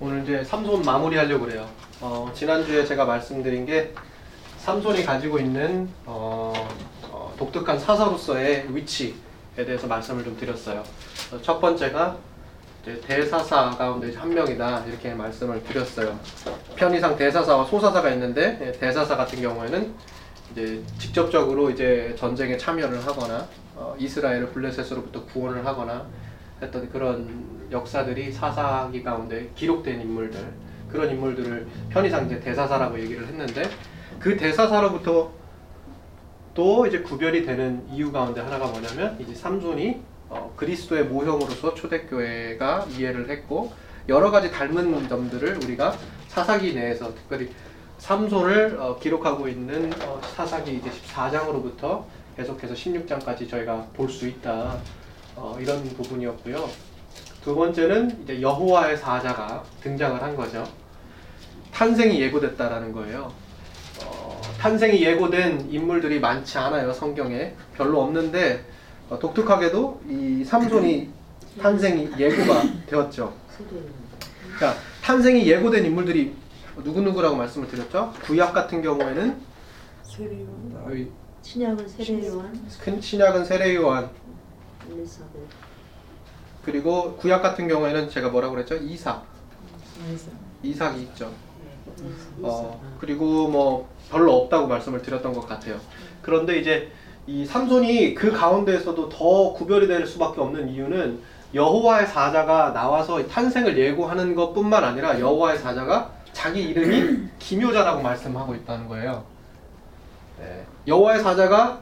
오늘 이제 삼손 마무리하려고 그래요. 어, 지난주에 제가 말씀드린 게 삼손이 가지고 있는 어, 어, 독특한 사사로서의 위치에 대해서 말씀을 좀 드렸어요. 어, 첫 번째가 대사사 가운데 한 명이다 이렇게 말씀을 드렸어요. 편의상 대사사와 소사사가 있는데 예, 대사사 같은 경우에는 이제 직접적으로 이제 전쟁에 참여를 하거나 어, 이스라엘을 블레셋으로부터 구원을 하거나 했던 그런 역사들이 사사기 가운데 기록된 인물들 그런 인물들을 편의상 이제 대사사라고 얘기를 했는데 그 대사사로부터 또 이제 구별이 되는 이유 가운데 하나가 뭐냐면 이제 삼손이 어, 그리스도의 모형으로서 초대교회가 이해를 했고 여러 가지 닮은 점들을 우리가 사사기 내에서 특별히 삼손을 어, 기록하고 있는 어, 사사기 이제 14장으로부터 계속해서 16장까지 저희가 볼 수 있다 어, 이런 부분이었고요. 두 번째는 이제 여호와의 사자가 등장을 한 거죠. 탄생이 예고됐다라는 거예요. 어, 탄생이 예고된 인물들이 많지 않아요 성경에 별로 없는데 어, 독특하게도 이 삼손이 탄생이 예고가 되었죠. 자 탄생이 예고된 인물들이 누구 누구라고 말씀을 드렸죠? 구약 같은 경우에는 신약은 세례요한 큰 신약은 세례 요한 엘리사벳 그리고 구약 같은 경우에는 제가 뭐라고 그랬죠? 이삭 이삭이 있죠. 어, 그리고 뭐 별로 없다고 말씀을 드렸던 것 같아요. 그런데 이제 이 삼손이 그 가운데에서도 더 구별이 될 수밖에 없는 이유는 여호와의 사자가 나와서 탄생을 예고하는 것뿐만 아니라 여호와의 사자가 자기 이름이 기묘자라고 말씀하고 있다는 거예요. 네. 여호와의 사자가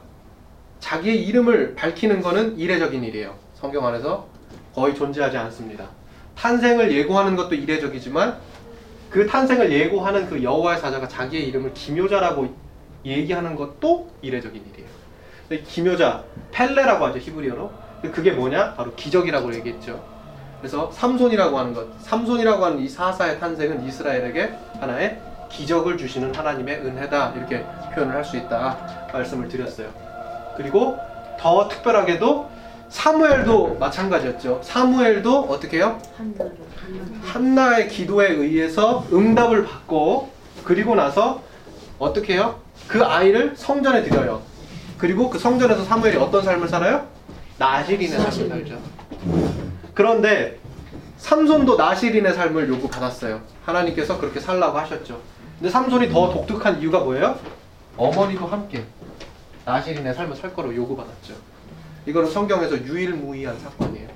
자기의 이름을 밝히는 것은 이례적인 일이에요. 성경 안에서 거의 존재하지 않습니다. 탄생을 예고하는 것도 이례적이지만 그 탄생을 예고하는 그 여호와의 사자가 자기의 이름을 기묘자라고 얘기하는 것도 이례적인 일이에요. 기묘자 펠레라고 하죠 히브리어로. 그게 뭐냐? 바로 기적이라고 얘기했죠. 그래서 삼손이라고 하는 것, 삼손이라고 하는 이 사사의 탄생은 이스라엘에게 하나의 기적을 주시는 하나님의 은혜다 이렇게 표현을 할 수 있다 말씀을 드렸어요. 그리고 더 특별하게도 사무엘도 마찬가지였죠. 사무엘도 어떻게 해요? 한나를 한나 한나의 기도에 의해서 응답을 받고 그리고 나서 어떻게 해요? 그 아이를 성전에 드려요. 그리고 그 성전에서 사무엘이 어떤 삶을 살아요? 나실인의 삶을 살죠. 그런데 삼손도 나실인의 삶을 요구받았어요. 하나님께서 그렇게 살라고 하셨죠. 근데 삼손이 더 독특한 이유가 뭐예요? 어머니도 함께 나실인의 삶을 살 거로 요구받았죠. 이거는 성경에서 유일무이한 사건이에요.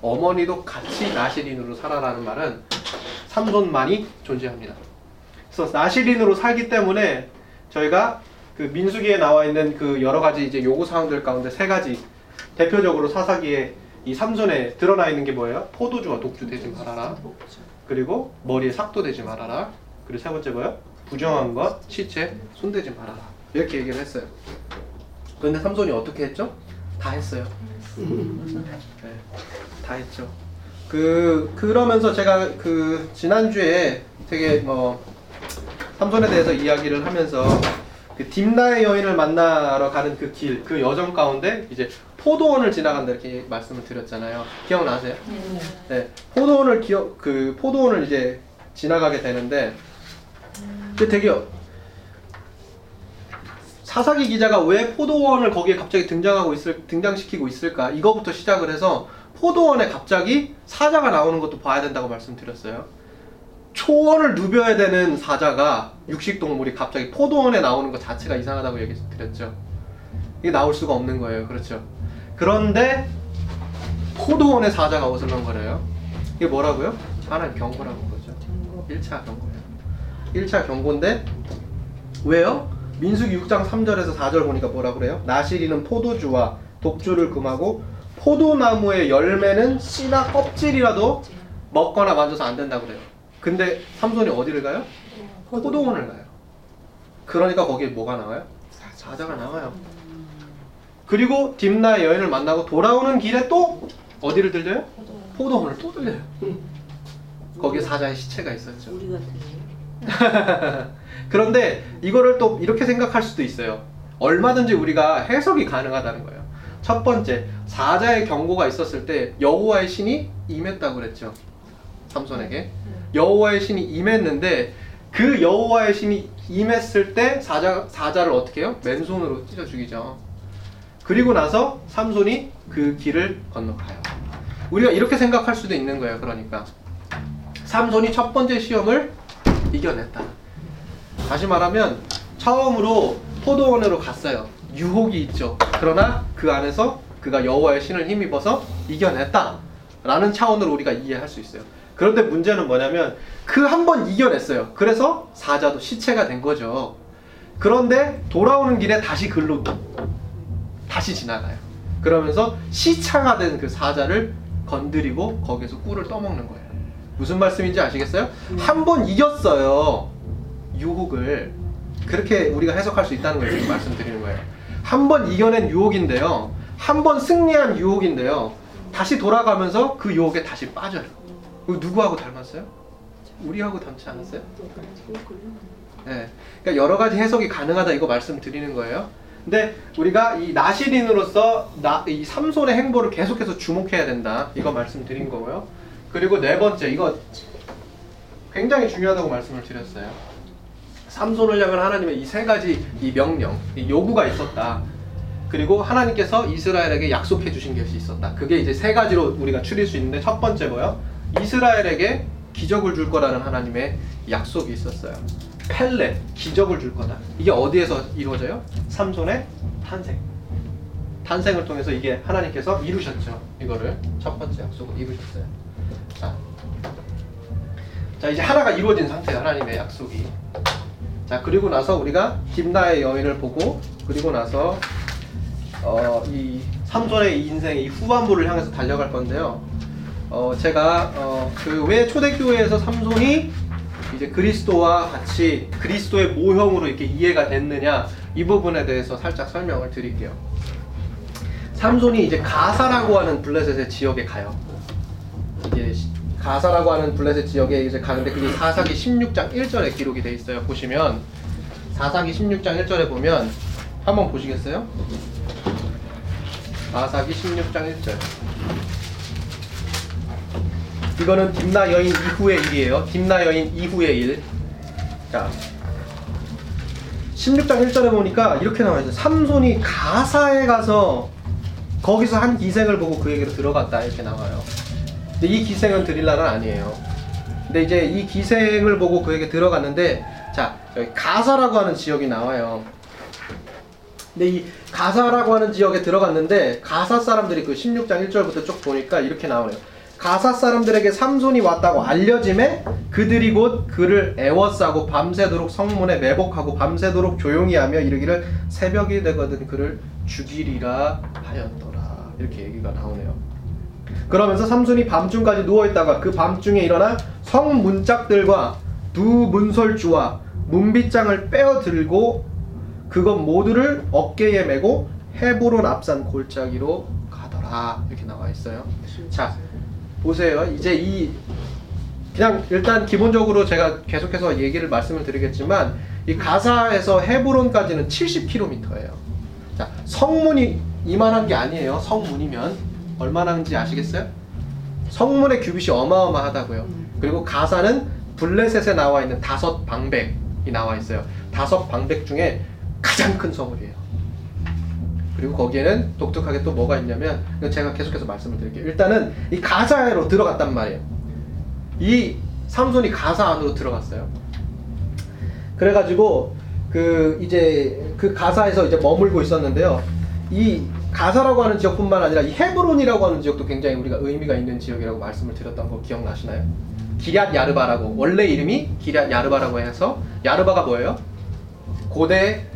어머니도 같이 나실인으로 살아라는 말은 삼손만이 존재합니다. 그래서 나실인으로 살기 때문에 저희가 그 민수기에 나와 있는 그 여러 가지 이제 요구 사항들 가운데 세 가지 대표적으로 사사기에 이 삼손에 드러나 있는 게 뭐예요? 포도주와 독주 되지 말아라. 그리고 머리에 삭도 되지 말아라. 그리고 세 번째 뭐예요? 부정한 것, 시체 손대지 말아라. 이렇게 얘기를 했어요. 그런데 삼손이 어떻게 했죠? 다 했어요. 네, 다 했죠. 그 그러면서 제가 그 지난주에 되게 뭐 삼손에 대해서 이야기를 하면서 그 딥나의 여인을 만나러 가는 그 길, 그 여정 가운데 이제 포도원을 지나간다 이렇게 말씀을 드렸잖아요. 기억나세요? 네. 포도원을 기억 그 포도원을 이제 지나가게 되는데 되게 사사기 기자가 왜 포도원을 거기에 갑자기 등장하고 있을 등장시키고 있을까? 이거부터 시작을 해서 포도원에 갑자기 사자가 나오는 것도 봐야 된다고 말씀드렸어요. 초원을 누벼야 되는 사자가 육식 동물이 갑자기 포도원에 나오는 것 자체가 이상하다고 얘기 드렸죠. 이게 나올 수가 없는 거예요. 그렇죠. 그런데 포도원에 사자가 어슬렁거려요. 이게 뭐라고요? 하나님 경고라고 그러죠. 1차 경고예요. 1차 경고인데 왜요? 민수기 6장 3절에서 4절 보니까 뭐라 그래요? 나시리는 포도주와 독주를 금하고 포도나무의 열매는 씨나 껍질이라도 먹거나 만져서 안 된다고 그래요. 근데 삼손이 어디를 가요? 포도원을 가요. 그러니까 거기에 뭐가 나와요? 사자가 나와요. 그리고 딥나의 여인을 만나고 돌아오는 길에 또 어디를 들려요? 포도원을 또 들려요. 거기에 사자의 시체가 있었죠. 같은 그런데 이거를 또 이렇게 생각할 수도 있어요. 얼마든지 우리가 해석이 가능하다는 거예요. 첫 번째, 사자의 경고가 있었을 때 여호와의 신이 임했다고 그랬죠. 삼손에게 여호와의 신이 임했는데 그 여호와의 신이 임했을 때 사자 사자를 어떻게 해요? 맨손으로 찢어 죽이죠. 그리고 나서 삼손이 그 길을 건너가요. 우리가 이렇게 생각할 수도 있는 거예요. 그러니까 삼손이 첫 번째 시험을 이겨냈다. 다시 말하면 처음으로 포도원으로 갔어요. 유혹이 있죠. 그러나 그 안에서 그가 여호와의 신을 힘입어서 이겨냈다. 라는 차원으로 우리가 이해할 수 있어요. 그런데 문제는 뭐냐면 그 한 번 이겨냈어요. 그래서 사자도 시체가 된 거죠. 그런데 돌아오는 길에 다시 글로 다시 지나가요. 그러면서 시차가 된 그 사자를 건드리고 거기서 꿀을 떠먹는 거예요. 무슨 말씀인지 아시겠어요? 한번 이겼어요. 유혹을. 그렇게 우리가 해석할 수 있다는 걸 지금 말씀드리는 거예요. 한 번 이겨낸 유혹인데요. 한 번 승리한 유혹인데요. 다시 돌아가면서 그 유혹에 다시 빠져요. 누구하고 닮았어요? 우리하고 닮지 않았어요? 네. 그러니까 여러 가지 해석이 가능하다 이거 말씀드리는 거예요. 근데 우리가 이 나시린으로서 나, 이 삼손의 행보를 계속해서 주목해야 된다. 이거 말씀드린 거고요. 그리고 네 번째 이거 굉장히 중요하다고 말씀을 드렸어요. 삼손을 향한 하나님의 이 세 가지 이 명령, 이 요구가 있었다. 그리고 하나님께서 이스라엘에게 약속해 주신 것이 있었다. 그게 이제 세 가지로 우리가 추릴 수 있는데 첫 번째 뭐요? 이스라엘에게 기적을 줄 거라는 하나님의 약속이 있었어요. 펠레 기적을 줄 거다. 이게 어디에서 이루어져요? 삼손의 탄생. 탄생을 통해서 이게 하나님께서 이루셨죠. 이거를 첫 번째 약속을 이루셨어요. 자, 자 이제 하나가 이루어진 상태예요. 하나님의 약속이. 자 그리고 나서 우리가 딥나의 여인을 보고 그리고 나서 어, 이 삼손의 이 인생의 이 후반부를 향해서 달려갈 건데요. 어, 제가 어, 그 왜 초대교회에서 삼손이 이제 그리스도와 같이 그리스도의 모형으로 이렇게 이해가 됐느냐 이 부분에 대해서 살짝 설명을 드릴게요. 삼손이 이제 가사라고 하는 블레셋의 지역에 가요. 시- 가사라고 하는 블레셋 지역에 이제 가는데 그게 사사기 16장 1절에 기록이 돼 있어요. 보시면 사사기 16장 1절에 보면 한번 보시겠어요? 사사기 16장 1절. 이거는 딥나 여인 이후의 일이에요. 딥나 여인 이후의 일. 자, 16장 1절에 보니까 이렇게 나와 있어요. 삼손이 가사에 가서 거기서 한 기생을 보고 그에게로 들어갔다 이렇게 나와요. 근데 이 기생은 드릴라는 아니에요. 근데 이제 이 기생을 보고 그에게 들어갔는데 자 여기 가사라고 하는 지역이 나와요. 근데 이 가사라고 하는 지역에 들어갔는데 가사 사람들이 그 16장 1절부터 쭉 보니까 이렇게 나오네요. 가사 사람들에게 삼손이 왔다고 알려짐에 그들이 곧 그를 애워싸고 밤새도록 성문에 매복하고 밤새도록 조용히 하며 이르기를 새벽이 되거든 그를 죽이리라 하였더라. 이렇게 얘기가 나오네요. 그러면서 삼손이 밤중까지 누워있다가 그 밤중에 일어나 성 문짝들과 두 문설주와 문빗장을 빼어 들고 그것 모두를 어깨에 메고 헤브론 앞산 골짜기로 가더라 이렇게 나와 있어요. 자 보세요. 이제 이 그냥 일단 기본적으로 제가 계속해서 얘기를 말씀을 드리겠지만 이 가사에서 헤브론까지는 70km예요. 자 성문이 이만한 게 아니에요. 성문이면 얼마나인지 아시겠어요? 성문의 규빗이 어마어마하다고요. 그리고 가사는 블레셋에 나와 있는 다섯 방백이 나와 있어요. 다섯 방백 중에 가장 큰 성물이에요. 그리고 거기에는 독특하게 또 뭐가 있냐면 제가 계속해서 말씀을 드릴게요. 일단은 이 가사로 들어갔단 말이에요. 이 삼손이 가사 안으로 들어갔어요. 그래가지고 그 이제 그 가사에서 이제 머물고 있었는데요. 이 가사라고 하는 지역뿐만 아니라 이 헤브론이라고 하는 지역도 굉장히 우리가 의미가 있는 지역이라고 말씀을 드렸던 거 기억나시나요? 기럇 야르바라고 원래 이름이 기럇 야르바라고 해서 야르바가 뭐예요? 고대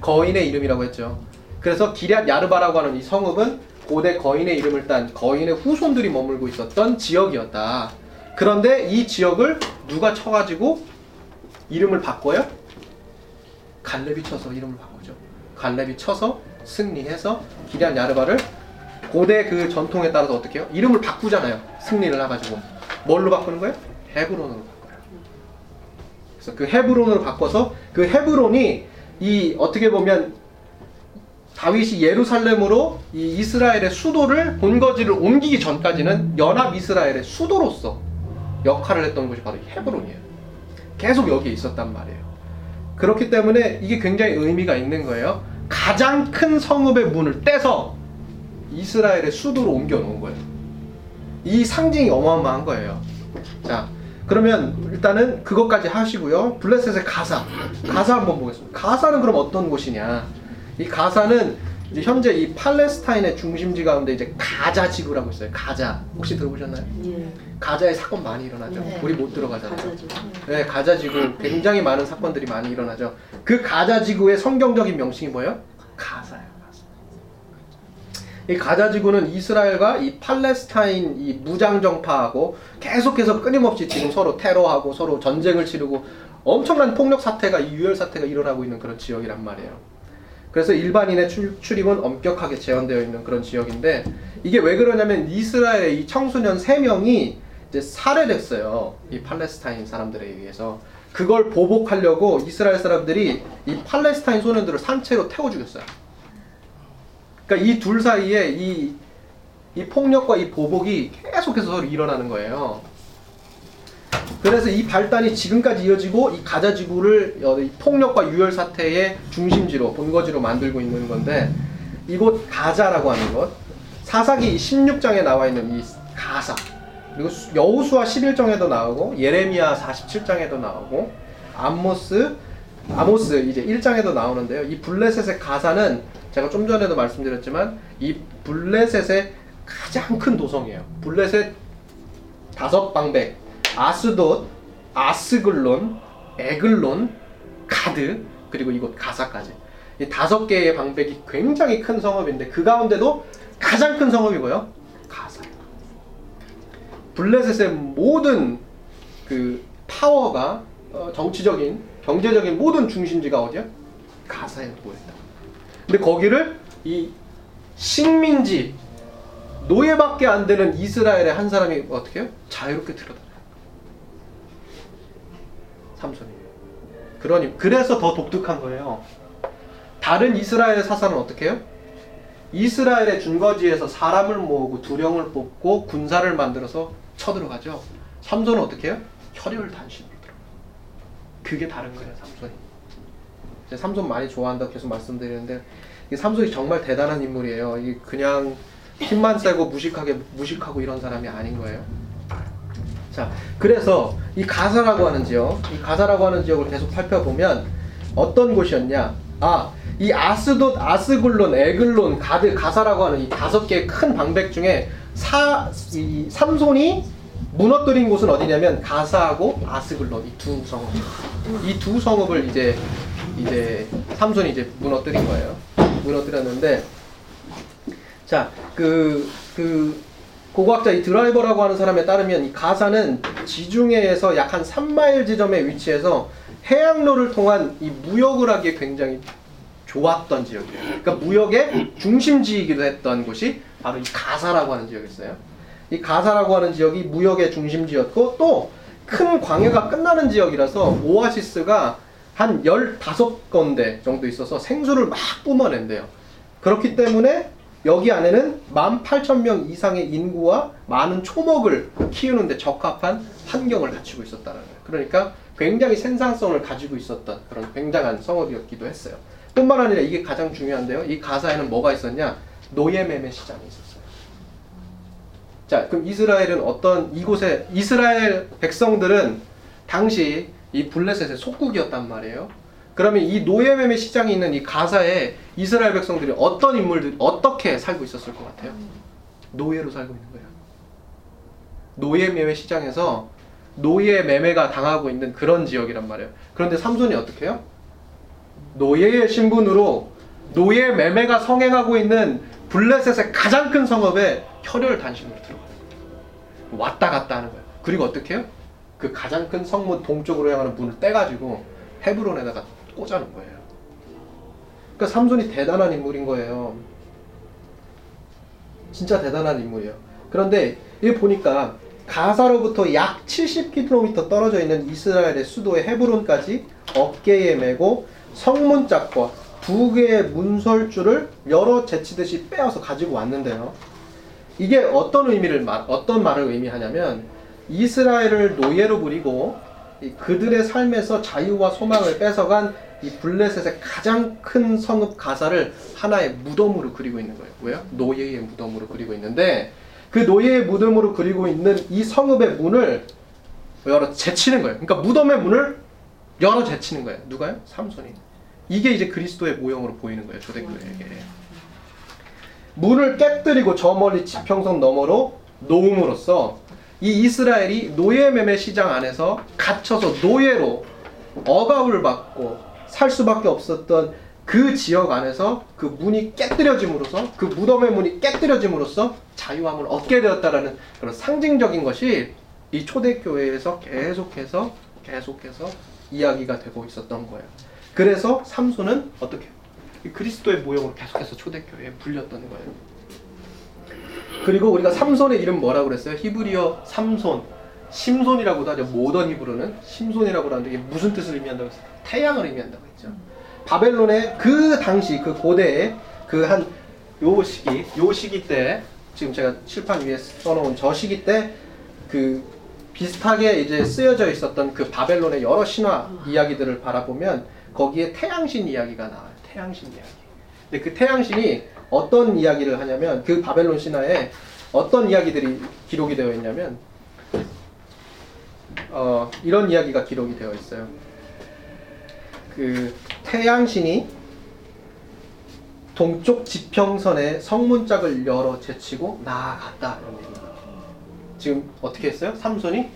거인의 이름이라고 했죠. 그래서 기럇 야르바라고 하는 이 성읍은 고대 거인의 이름을 딴 거인의 후손들이 머물고 있었던 지역이었다. 그런데 이 지역을 누가 쳐가지고 이름을 바꿔요? 갈렙이 쳐서 이름을 바꾸죠. 갈렙이 쳐서 승리해서 기럇 야르바를 고대 그 전통에 따라서 어떻게 해요? 이름을 바꾸잖아요. 승리를 해가지고 뭘로 바꾸는 거예요? 헤브론으로 바꿔요. 그래서 그 헤브론으로 바꿔서 그 헤브론이 이 어떻게 보면 다윗이 예루살렘으로 이 이스라엘의 수도를 본거지를 옮기기 전까지는 연합 이스라엘의 수도로서 역할을 했던 곳이 바로 이 헤브론이에요. 계속 여기에 있었단 말이에요. 그렇기 때문에 이게 굉장히 의미가 있는 거예요. 가장 큰 성읍의 문을 떼서 이스라엘의 수도로 옮겨 놓은 거예요. 이 상징이 어마어마한 거예요. 자, 그러면 일단은 그것까지 하시고요. 블레셋의 가사. 가사 한번 보겠습니다. 가사는 그럼 어떤 곳이냐? 이 가사는 이제 현재 이 팔레스타인의 중심지 가운데 이제 가자 지구라고 있어요. 가자. 혹시 들어보셨나요? 예. 가자에 사건 많이 일어나죠. 네. 우리 못 들어가잖아요. 가자죠. 네, 가자 지구 굉장히 많은 사건들이 많이 일어나죠. 그 가자 지구의 성경적인 명칭이 뭐예요? 가사예요. 가사. 이 가자 지구는 이스라엘과 이 팔레스타인 이 무장 정파하고 계속해서 끊임없이 지금 서로 테러하고 서로 전쟁을 치르고 엄청난 폭력 사태가 이 유혈 사태가 일어나고 있는 그런 지역이란 말이에요. 그래서 일반인의 출, 출입은 엄격하게 제한되어 있는 그런 지역인데 이게 왜 그러냐면 이스라엘의 이 청소년 3명이 이제 살해됐어요. 이 팔레스타인 사람들에 의해서. 그걸 보복하려고 이스라엘 사람들이 이 팔레스타인 소년들을 산채로 태워 죽였어요. 그러니까 이 둘 사이에 이, 이 폭력과 이 보복이 계속해서 서로 일어나는 거예요. 그래서 이 발단이 지금까지 이어지고 이 가자 지구를 어, 이 폭력과 유혈 사태의 중심지로 본거지로 만들고 있는 건데 이곳 가자라고 하는 것 사사기 16장에 나와 있는 이 가사 그리고 수- 여호수아 11장에도 나오고 예레미야 47장에도 나오고 암모스 아모스 이제 1장에도 나오는데요. 이 블레셋의 가사는 제가 좀 전에도 말씀드렸지만 이 블레셋의 가장 큰 도성이에요. 블레셋 다섯 방백, 아스돗, 아스글론, 에글론, 가드 그리고 이곳 가사까지 이 다섯 개의 방백이 굉장히 큰 성읍인데 그 가운데도 가장 큰 성읍이 뭐요? 가사예요. 블레셋의 모든 그 파워가 어, 정치적인, 경제적인 모든 중심지가 어디야? 가사에 모였다. 근데 거기를 이 식민지 노예밖에 안 되는 이스라엘의 한 사람이 어떻게 해요? 자유롭게 들어다녀요. 삼손이. 그러니 그래서 더 독특한 거예요. 다른 이스라엘의 사사는 어떻게 해요? 이스라엘의 준거지에서 사람을 모으고 두령을 뽑고 군사를 만들어서 쳐들어가죠. 삼손은 어떻게 해요? 혈혈 단신으로 들어가요. 그게 다른 거예요, 삼손이. 제가 삼손 많이 좋아한다고 계속 말씀드리는데 이 삼손이 정말 대단한 인물이에요. 이게 그냥 힘만 세고 무식하게 무식하고 이런 사람이 아닌 거예요. 자, 그래서 이 가사라고 하는 지역, 이 가사라고 하는 지역을 계속 살펴보면 어떤 곳이었냐? 아, 이 아스돗, 아스글론, 에글론, 가드, 가사라고 하는 이 다섯 개의 큰 방백 중에 사, 이 삼손이 무너뜨린 곳은 어디냐면 가사하고 아스글론 이두 성읍. 이 두 성읍을 이제 이제 삼손이 이제 무너뜨린 거예요. 무너뜨렸는데 자, 그, 그, 고고학자 이 드라이버라고 하는 사람에 따르면 이 가사는 지중해에서 약 한 3마일 지점에 위치해서 해양로를 통한 이 무역을 하기에 굉장히 좋았던 지역이에요. 그러니까 무역의 중심지이기도 했던 곳이 바로 이 가사라고 하는 지역이었어요. 이 가사라고 하는 지역이 무역의 중심지였고 또 큰 광해가 끝나는 지역이라서 오아시스가 한 15건대 정도 있어서 생수를 막 뿜어낸대요. 그렇기 때문에 여기 안에는 18,000명 이상의 인구와 많은 초목을 키우는데 적합한 환경을 갖추고 있었다는 거예요. 그러니까 굉장히 생산성을 가지고 있었던 그런 굉장한 성읍이었기도 했어요. 뿐만 아니라 이게 가장 중요한데요. 이 가사에는 뭐가 있었냐? 노예 매매 시장이 있었어요. 자, 그럼 이스라엘은 어떤 이곳에 이스라엘 백성들은 당시 이 블레셋의 속국이었단 말이에요. 그러면 이 노예 매매 시장이 있는 이 가사에 이스라엘 백성들이 어떤 인물들 어떻게 살고 있었을 것 같아요? 노예로 살고 있는 거예요. 노예 매매 시장에서 노예 매매가 당하고 있는 그런 지역이란 말이에요. 그런데 삼손이 어떻게 해요? 노예의 신분으로 노예 매매가 성행하고 있는 블레셋의 가장 큰 성읍에 혈혈 단신으로 들어가요. 왔다 갔다 하는 거예요. 그리고 어떻게 해요? 그 가장 큰 성문 동쪽으로 향하는 문을 떼가지고 헤브론에다가 꽂아놓은 거예요. 그러니까 삼손이 대단한 인물인 거예요. 진짜 대단한 인물이에요. 그런데 이 보니까 가사로부터 약 70km 떨어져 있는 이스라엘의 수도의 헤브론까지 어깨에 메고 성문 짝과 두 개의 문설줄을 여러 제치듯이 빼어서 가지고 왔는데요. 이게 어떤 의미를 말, 어떤 말을 의미하냐면 이스라엘을 노예로 부리고 이 그들의 삶에서 자유와 소망을 뺏어간 이 블레셋의 가장 큰 성읍 가사를 하나의 무덤으로 그리고 있는 거예요. 왜요? 노예의 무덤으로 그리고 있는데 그 노예의 무덤으로 그리고 있는 이 성읍의 문을 열어 제치는 거예요. 그러니까 무덤의 문을 열어 제치는 거예요. 누가요? 삼손이. 이게 이제 그리스도의 모형으로 보이는 거예요. 초대교회에게. 문을 깨뜨리고 저 멀리 지평선 너머로 놓음으로써 이 이스라엘이 노예 매매 시장 안에서 갇혀서 노예로 억압을 받고 살 수밖에 없었던 그 지역 안에서 그 문이 깨뜨려짐으로써 그 무덤의 문이 깨뜨려짐으로써 자유함을 얻게 되었다라는 그런 상징적인 것이 이 초대교회에서 계속해서 계속해서 이야기가 되고 있었던 거예요. 그래서 삼손은 어떻게 이 그리스도의 모형으로 계속해서 초대교회에 불렸던 거예요. 그리고 우리가 삼손의 이름 뭐라고 그랬어요? 히브리어 삼손, 심손이라고도 하죠. 모던 히브리는 심손이라고 하는데 이게 무슨 뜻을 의미한다고 했어요? 태양을 의미한다고 했죠. 바벨론의 그 당시 그 고대에 그한 요 시기 요 시기 때 지금 제가 칠판 위에 써놓은 저 시기 때 그 비슷하게 이제 쓰여져 있었던 그 바벨론의 여러 신화 이야기들을 바라보면 거기에 태양신 이야기가 나와요. 태양신 이야기. 근데 그 태양신이 어떤 이야기를 하냐면 그 바벨론 신화에 어떤 이야기들이 기록이 되어 있냐면 어, 이런 이야기가 기록이 되어 있어요. 그 태양신이 동쪽 지평선에 성문짝을 열어 제치고 나아갔다. 지금 어떻게 했어요? 삼손이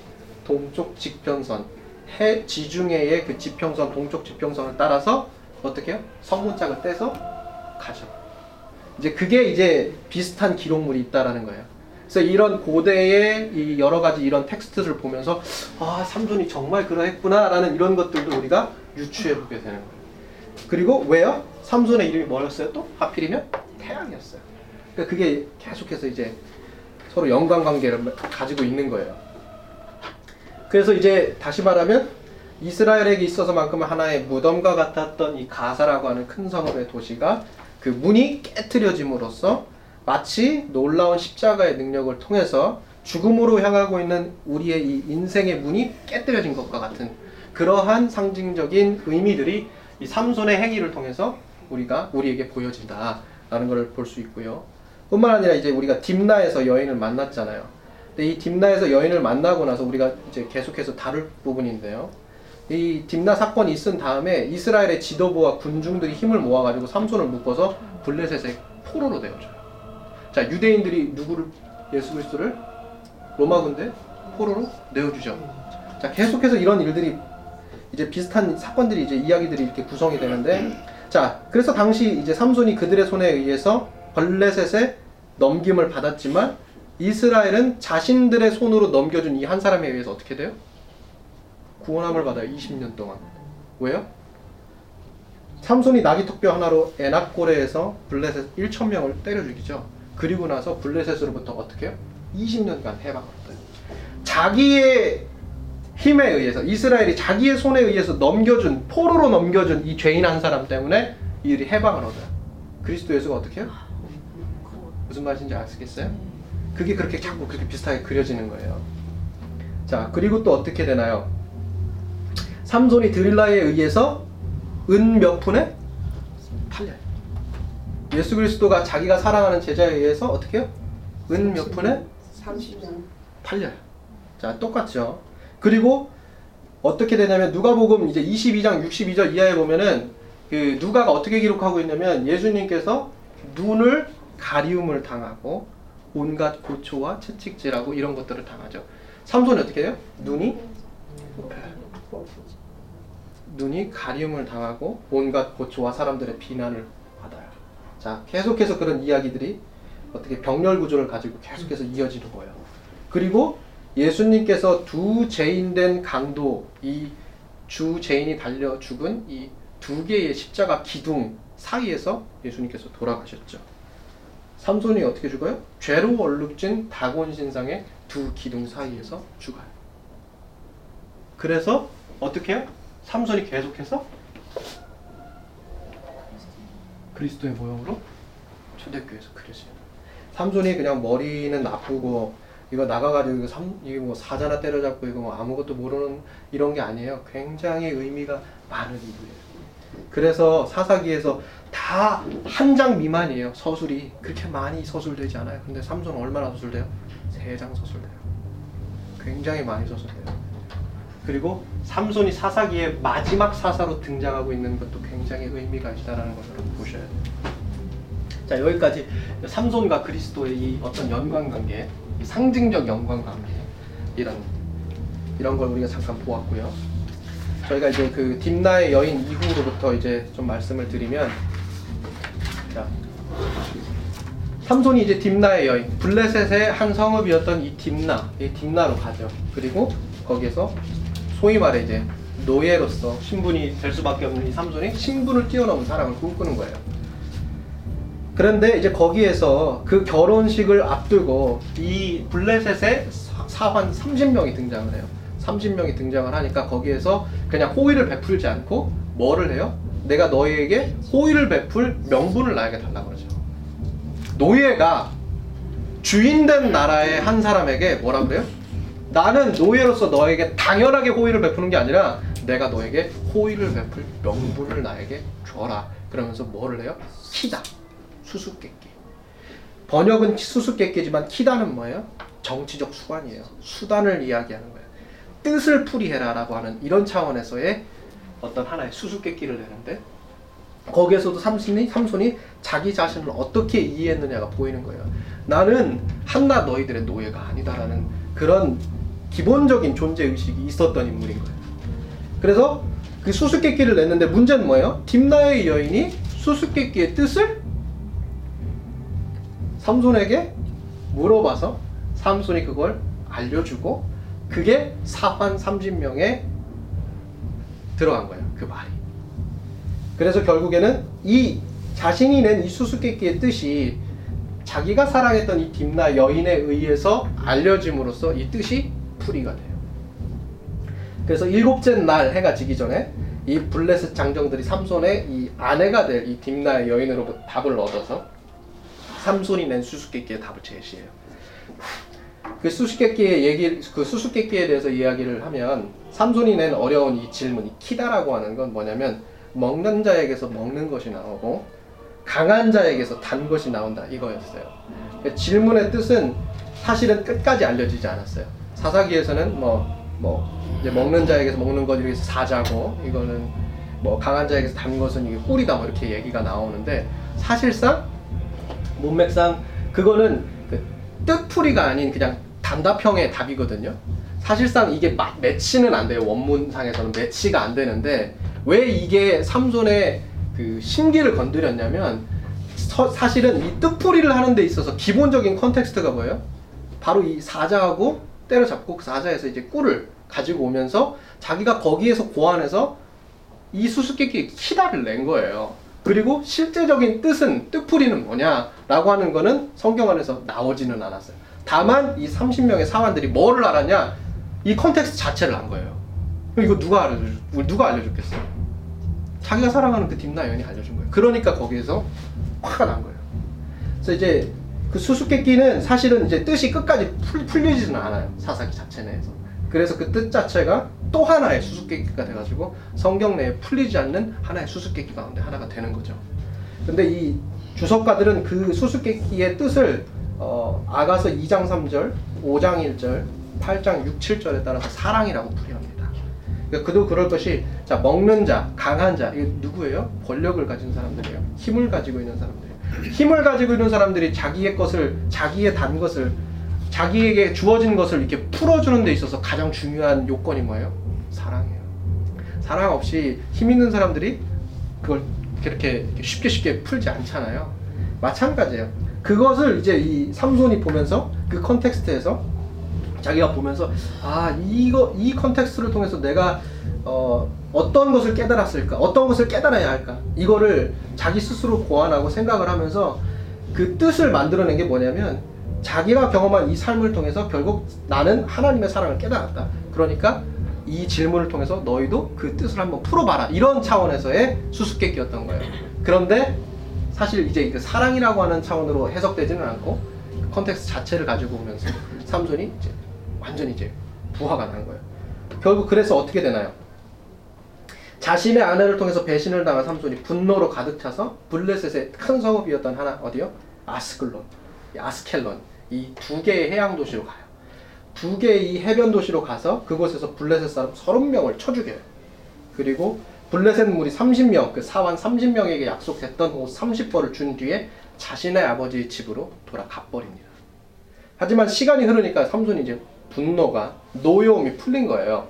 동쪽 지평선 해 지중해의 그 지평선 동쪽 지평선을 따라서 어떻게 해요? 성문짝을 떼서 가죠. 이제 그게 이제 비슷한 기록물이 있다라는 거예요. 그래서 이런 고대의 이 여러 가지 이런 텍스트를 보면서 아 삼손이 정말 그러했구나라는 이런 것들도 우리가 유추해 보게 되는 거예요. 그리고 왜요? 삼손의 이름이 뭐였어요? 또 하필이면 태양이었어요. 그러니까 그게 계속해서 이제 서로 연관 관계를 가지고 있는 거예요. 그래서 이제 다시 말하면 이스라엘에게 있어서만큼은 하나의 무덤과 같았던 이 가사라고 하는 큰 성읍의 도시가 그 문이 깨뜨려짐으로써 마치 놀라운 십자가의 능력을 통해서 죽음으로 향하고 있는 우리의 이 인생의 문이 깨뜨려진 것과 같은 그러한 상징적인 의미들이 이 삼손의 행위를 통해서 우리가 우리에게 보여진다라는 것을 볼 수 있고요. 뿐만 아니라 이제 우리가 딥나에서 여인을 만났잖아요. 근데 이 딥나에서 여인을 만나고 나서 우리가 이제 계속해서 다룰 부분인데요. 이 딥나 사건이 있은 다음에 이스라엘의 지도부와 군중들이 힘을 모아가지고 삼손을 묶어서 블레셋의 포로로 내어줘요. 자 유대인들이 누구를 예수 그리스도를 로마 군대 포로로 내어주죠. 자 계속해서 이런 일들이 이제 비슷한 사건들이 이제 이야기들이 이렇게 구성이 되는데 자 그래서 당시 이제 삼손이 그들의 손에 의해서 블레셋에 넘김을 받았지만 이스라엘은 자신들의 손으로 넘겨준 이 한 사람에 의해서 어떻게 돼요? 구원함을 받아요. 20년 동안. 왜요? 삼손이 나귀 턱뼈 하나로 에낙고레에서 블레셋 1천 명을 때려 죽이죠. 그리고 나서 블레셋으로부터 어떻게 해요? 20년간 해방을 얻어요. 자기의 힘에 의해서 이스라엘이 자기의 손에 의해서 넘겨준 포로로 넘겨준 이 죄인 한 사람 때문에 이들이 해방을 얻어요. 그리스도 예수가 어떻게 해요? 무슨 말인지 아시겠어요? 그게 그렇게 자꾸 그렇게 비슷하게 그려지는 거예요. 자 그리고 또 어떻게 되나요? 삼손이 드릴라에 의해서 은 몇 푼에 팔려요. 예수 그리스도가 자기가 사랑하는 제자에 의해서 어떻게 해요? 은 몇 푼에 30년. 팔려요. 자, 똑같죠. 그리고 어떻게 되냐면 누가복음 이제 22장 62절 이하에 보면은 그 누가가 어떻게 기록하고 있냐면 예수님께서 눈을 가리움을 당하고 온갖 고초와 채찍질하고 이런 것들을 당하죠. 삼손이 어떻게 해요? 눈이 눈이 가리움을 당하고 온갖 고초와 사람들의 비난을 받아요. 자, 계속해서 그런 이야기들이 어떻게 병렬 구조를 가지고 계속해서 이어지는 거예요. 그리고 예수님께서 두 죄인된 강도 이 주 죄인이 달려 죽은 이 두 개의 십자가 기둥 사이에서 예수님께서 돌아가셨죠. 삼손이 어떻게 죽어요? 죄로 얼룩진 다곤 신상의 두 기둥 사이에서 죽어요. 그래서 어떻게 해요? 삼손이 계속해서 그리스도의 모형으로 초대교회에서 그려져요. 삼손이 그냥 머리는 나쁘고 이거 나가가지고 이거 삼 이게 뭐 사자나 때려잡고 이거 뭐 아무것도 모르는 이런 게 아니에요. 굉장히 의미가 많은 일이에요. 그래서 사사기에서 다 한 장 미만이에요. 서술이 그렇게 많이 서술되지 않아요. 근데 삼손 얼마나 서술돼요? 세 장 서술돼요. 굉장히 많이 서술돼요. 그리고 삼손이 사사기의 마지막 사사로 등장하고 있는 것도 굉장히 의미가 있다라는 것을 보셔야 돼요. 자 여기까지 삼손과 그리스도의 이 어떤 연관관계, 이 상징적 연관관계 이런 이런 걸 우리가 잠깐 보았고요. 저희가 이제 그 딥나의 여인 이후로부터 이제 좀 말씀을 드리면 자 삼손이 이제 딥나의 여인 블레셋의 한 성읍이었던 이 딥나 이 딥나로 가죠. 그리고 거기에서 소위 말해 이제 노예로서 신분이 될 수밖에 없는 이 삼손이 신분을 뛰어넘은 사랑을 꿈꾸는 거예요. 그런데 이제 거기에서 그 결혼식을 앞두고 이 블레셋의 사- 사환 30명이 등장을 해요. 30명이 등장을 하니까 거기에서 그냥 호의를 베풀지 않고 뭐를 해요? 내가 너희에게 호의를 베풀 명분을 나에게 달라 그러죠. 노예가 주인된 나라의 한 사람에게 뭐라 그래요? 나는 노예로서 너에게 당연하게 호의를 베푸는 게 아니라 내가 너에게 호의를 베풀 명분을 나에게 줘라. 그러면서 뭐를 해요? 키다. 수수께끼. 번역은 수수께끼지만 키다는 뭐예요? 정치적 수완이에요. 수단을 이야기하는 거예요. 뜻을 풀이해라라고 하는 이런 차원에서의 어떤 하나의 수수께끼를 내는데 거기에서도 삼손이 삼손이 자기 자신을 어떻게 이해했느냐가 보이는 거예요. 나는 한낱 너희들의 노예가 아니다라는 그런 기본적인 존재 의식이 있었던 인물인 거예요. 그래서 그 수수께끼를 냈는데 문제는 뭐예요? 딥나의 여인이 수수께끼의 뜻을 삼손에게 물어봐서 삼손이 그걸 알려주고 그게 사환 30명에 들어간 거예요. 그 말이. 그래서 결국에는 이 자신이 낸 이 수수께끼의 뜻이 자기가 사랑했던 이 딥나 여인에 의해서 알려짐으로써 이 뜻이 풀이가 돼요. 그래서 일곱째 날 해가 지기 전에 이 블레셋 장정들이 삼손의 이 아내가 될 이 딥나의 여인으로부터 답을 얻어서 삼손이 낸 수수께끼의 답을 제시해요. 그 수수께끼의 얘기, 그 수수께끼에 대해서 이야기를 하면 삼손이 낸 어려운 이 질문, 이 키다라고 하는 건 뭐냐면 먹는 자에게서 먹는 것이 나오고 강한 자에게서 단 것이 나온다 이거였어요. 그 질문의 뜻은 사실은 끝까지 알려지지 않았어요. 사사기에서는 뭐, 뭐 이제 먹는 자에게서 먹는 것 이렇게 사자고 이거는 뭐 강한 자에게서 단 것은 이게 꿀이다 뭐 이렇게 얘기가 나오는데 사실상 문맥상 그거는 그 뜻풀이가 아닌 그냥 단답형의 답이거든요. 사실상 이게 마, 매치는 안 돼요. 원문상에서는 매치가 안 되는데 왜 이게 삼손의 그 심기를 건드렸냐면 서- 사실은 이 뜻풀이를 하는 데 있어서 기본적인 context가 뭐예요? 바로 이 사자하고 때려잡고 그 사자에서 이제 꿀을 가지고 오면서 자기가 거기에서 고안해서 이 수수께끼 חידה를 낸 거예요. 그리고 실제적인 뜻은 뜻풀이는 뭐냐라고 하는 거는 성경 안에서 나오지는 않았어요. 다만 이 30명의 사관들이 뭐를 알았냐? 이 context 자체를 안 거예요. 이거 누가 알려줘? 누가 알려줬겠어요? 자기가 사랑하는 그 딤나 여인이 알려준 거예요. 그러니까 거기에서 화가 난 거예요. 그래서 이제 그 수수께끼는 사실은 이제 뜻이 끝까지 풀, 풀리지는 않아요. 사사기 자체 내에서. 그래서 그 뜻 자체가 또 하나의 수수께끼가 돼가지고 성경 내에 풀리지 않는 하나의 수수께끼 가운데 하나가 되는 거죠. 근데 이 주석가들은 그 수수께끼의 뜻을 어, 아가서 2장 3절, 5장 1절, 8장 6, 7절에 따라서 사랑이라고 풀이합니다. 그러니까 그도 그럴 것이 자 먹는 자, 강한 자 이게 누구예요? 권력을 가진 사람들이에요. 힘을 가지고 있는 사람들이에요. 힘을 가지고 있는 사람들이 자기의 것을 자기의 단 것을 자기에게 주어진 것을 이렇게 풀어주는 데 있어서 가장 중요한 요건이 뭐예요? 사랑이에요. 사랑 없이 힘 있는 사람들이 그걸 이렇게 쉽게 쉽게 풀지 않잖아요. 마찬가지예요. 그것을 이제 이 삼손이 보면서 그 context에서 자기가 보면서 아 이거 이 context를 통해서 내가 어, 어떤 것을 깨달았을까? 어떤 것을 깨달아야 할까? 이거를 자기 스스로 고안하고 생각을 하면서 그 뜻을 만들어낸 게 뭐냐면 자기가 경험한 이 삶을 통해서 결국 나는 하나님의 사랑을 깨달았다. 그러니까 이 질문을 통해서 너희도 그 뜻을 한번 풀어봐라. 이런 차원에서의 수수께끼였던 거예요. 그런데 사실 이제 그 사랑이라고 하는 차원으로 해석되지는 않고 그 context 자체를 가지고 오면서 삼손이 이제 완전히 이제 부아가 난 거예요. 결국 그래서 어떻게 되나요? 자신의 아내를 통해서 배신을 당한 삼손이 분노로 가득 차서 블레셋의 큰 성읍이었던 하나 어디요? 아스클론, 이 아스켈론 이 두 개의 해양 도시로 가요. 두 개의 이 해변 도시로 가서 그곳에서 블레셋 사람 30명을 쳐 죽여요. 그리고 블레셋 무리 30명, 그 사환 30명에게 약속했던 옷 30벌을 준 뒤에 자신의 아버지의 집으로 돌아가 버립니다. 하지만 시간이 흐르니까 삼손이 이제 분노가 노여움이 풀린 거예요.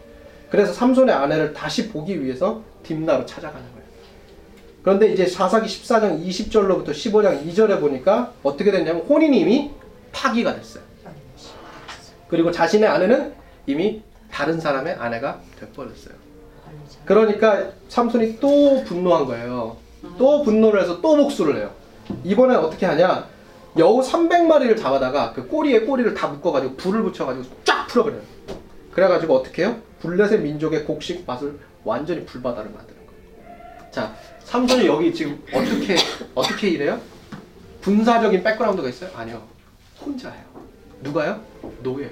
그래서 삼손의 아내를 다시 보기 위해서 딥나로 찾아가는 거예요. 그런데 이제 사사기 14장 20절로부터 15장 2절에 보니까 어떻게 됐냐면 혼인이 이미 파기가 됐어요. 그리고 자신의 아내는 이미 다른 사람의 아내가 돼버렸어요. 그러니까 삼손이 또 분노한 거예요. 또 분노를 해서 또 복수를 해요. 이번엔 어떻게 하냐? 여우 300마리를 잡아다가 그 꼬리에 꼬리를 다 묶어가지고 불을 붙여가지고 쫙 풀어버려요. 그래가지고 어떻게 해요? 블레셋 민족의 곡식 맛을 완전히 불바다를 만드는 거예요. 자, 삼손이 여기 지금 어떻게 어떻게 일해요? 군사적인 백그라운드가 있어요? 아니요. 혼자예요. 누가요? 노예요.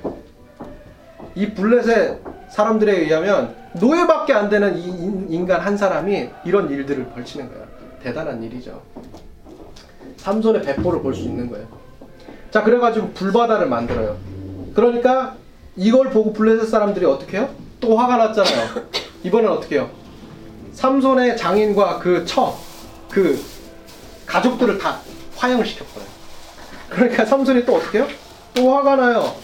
이 블레셋 사람들에 의하면 노예밖에 안 되는 이 인- 인간 한 사람이 이런 일들을 벌치는 거예요. 대단한 일이죠. 삼손의 배포를 볼 수 있는 거예요. 자, 그래가지고 불바다를 만들어요. 그러니까 이걸 보고 블레셋 사람들이 어떻게 해요? 또 화가 났잖아요. 이번엔 어떻게 해요? 삼손의 장인과 그 처, 그 가족들을 다 화형을 시켰어요. 그러니까 삼손이 또 어떻게 해요? 또 화가 나요.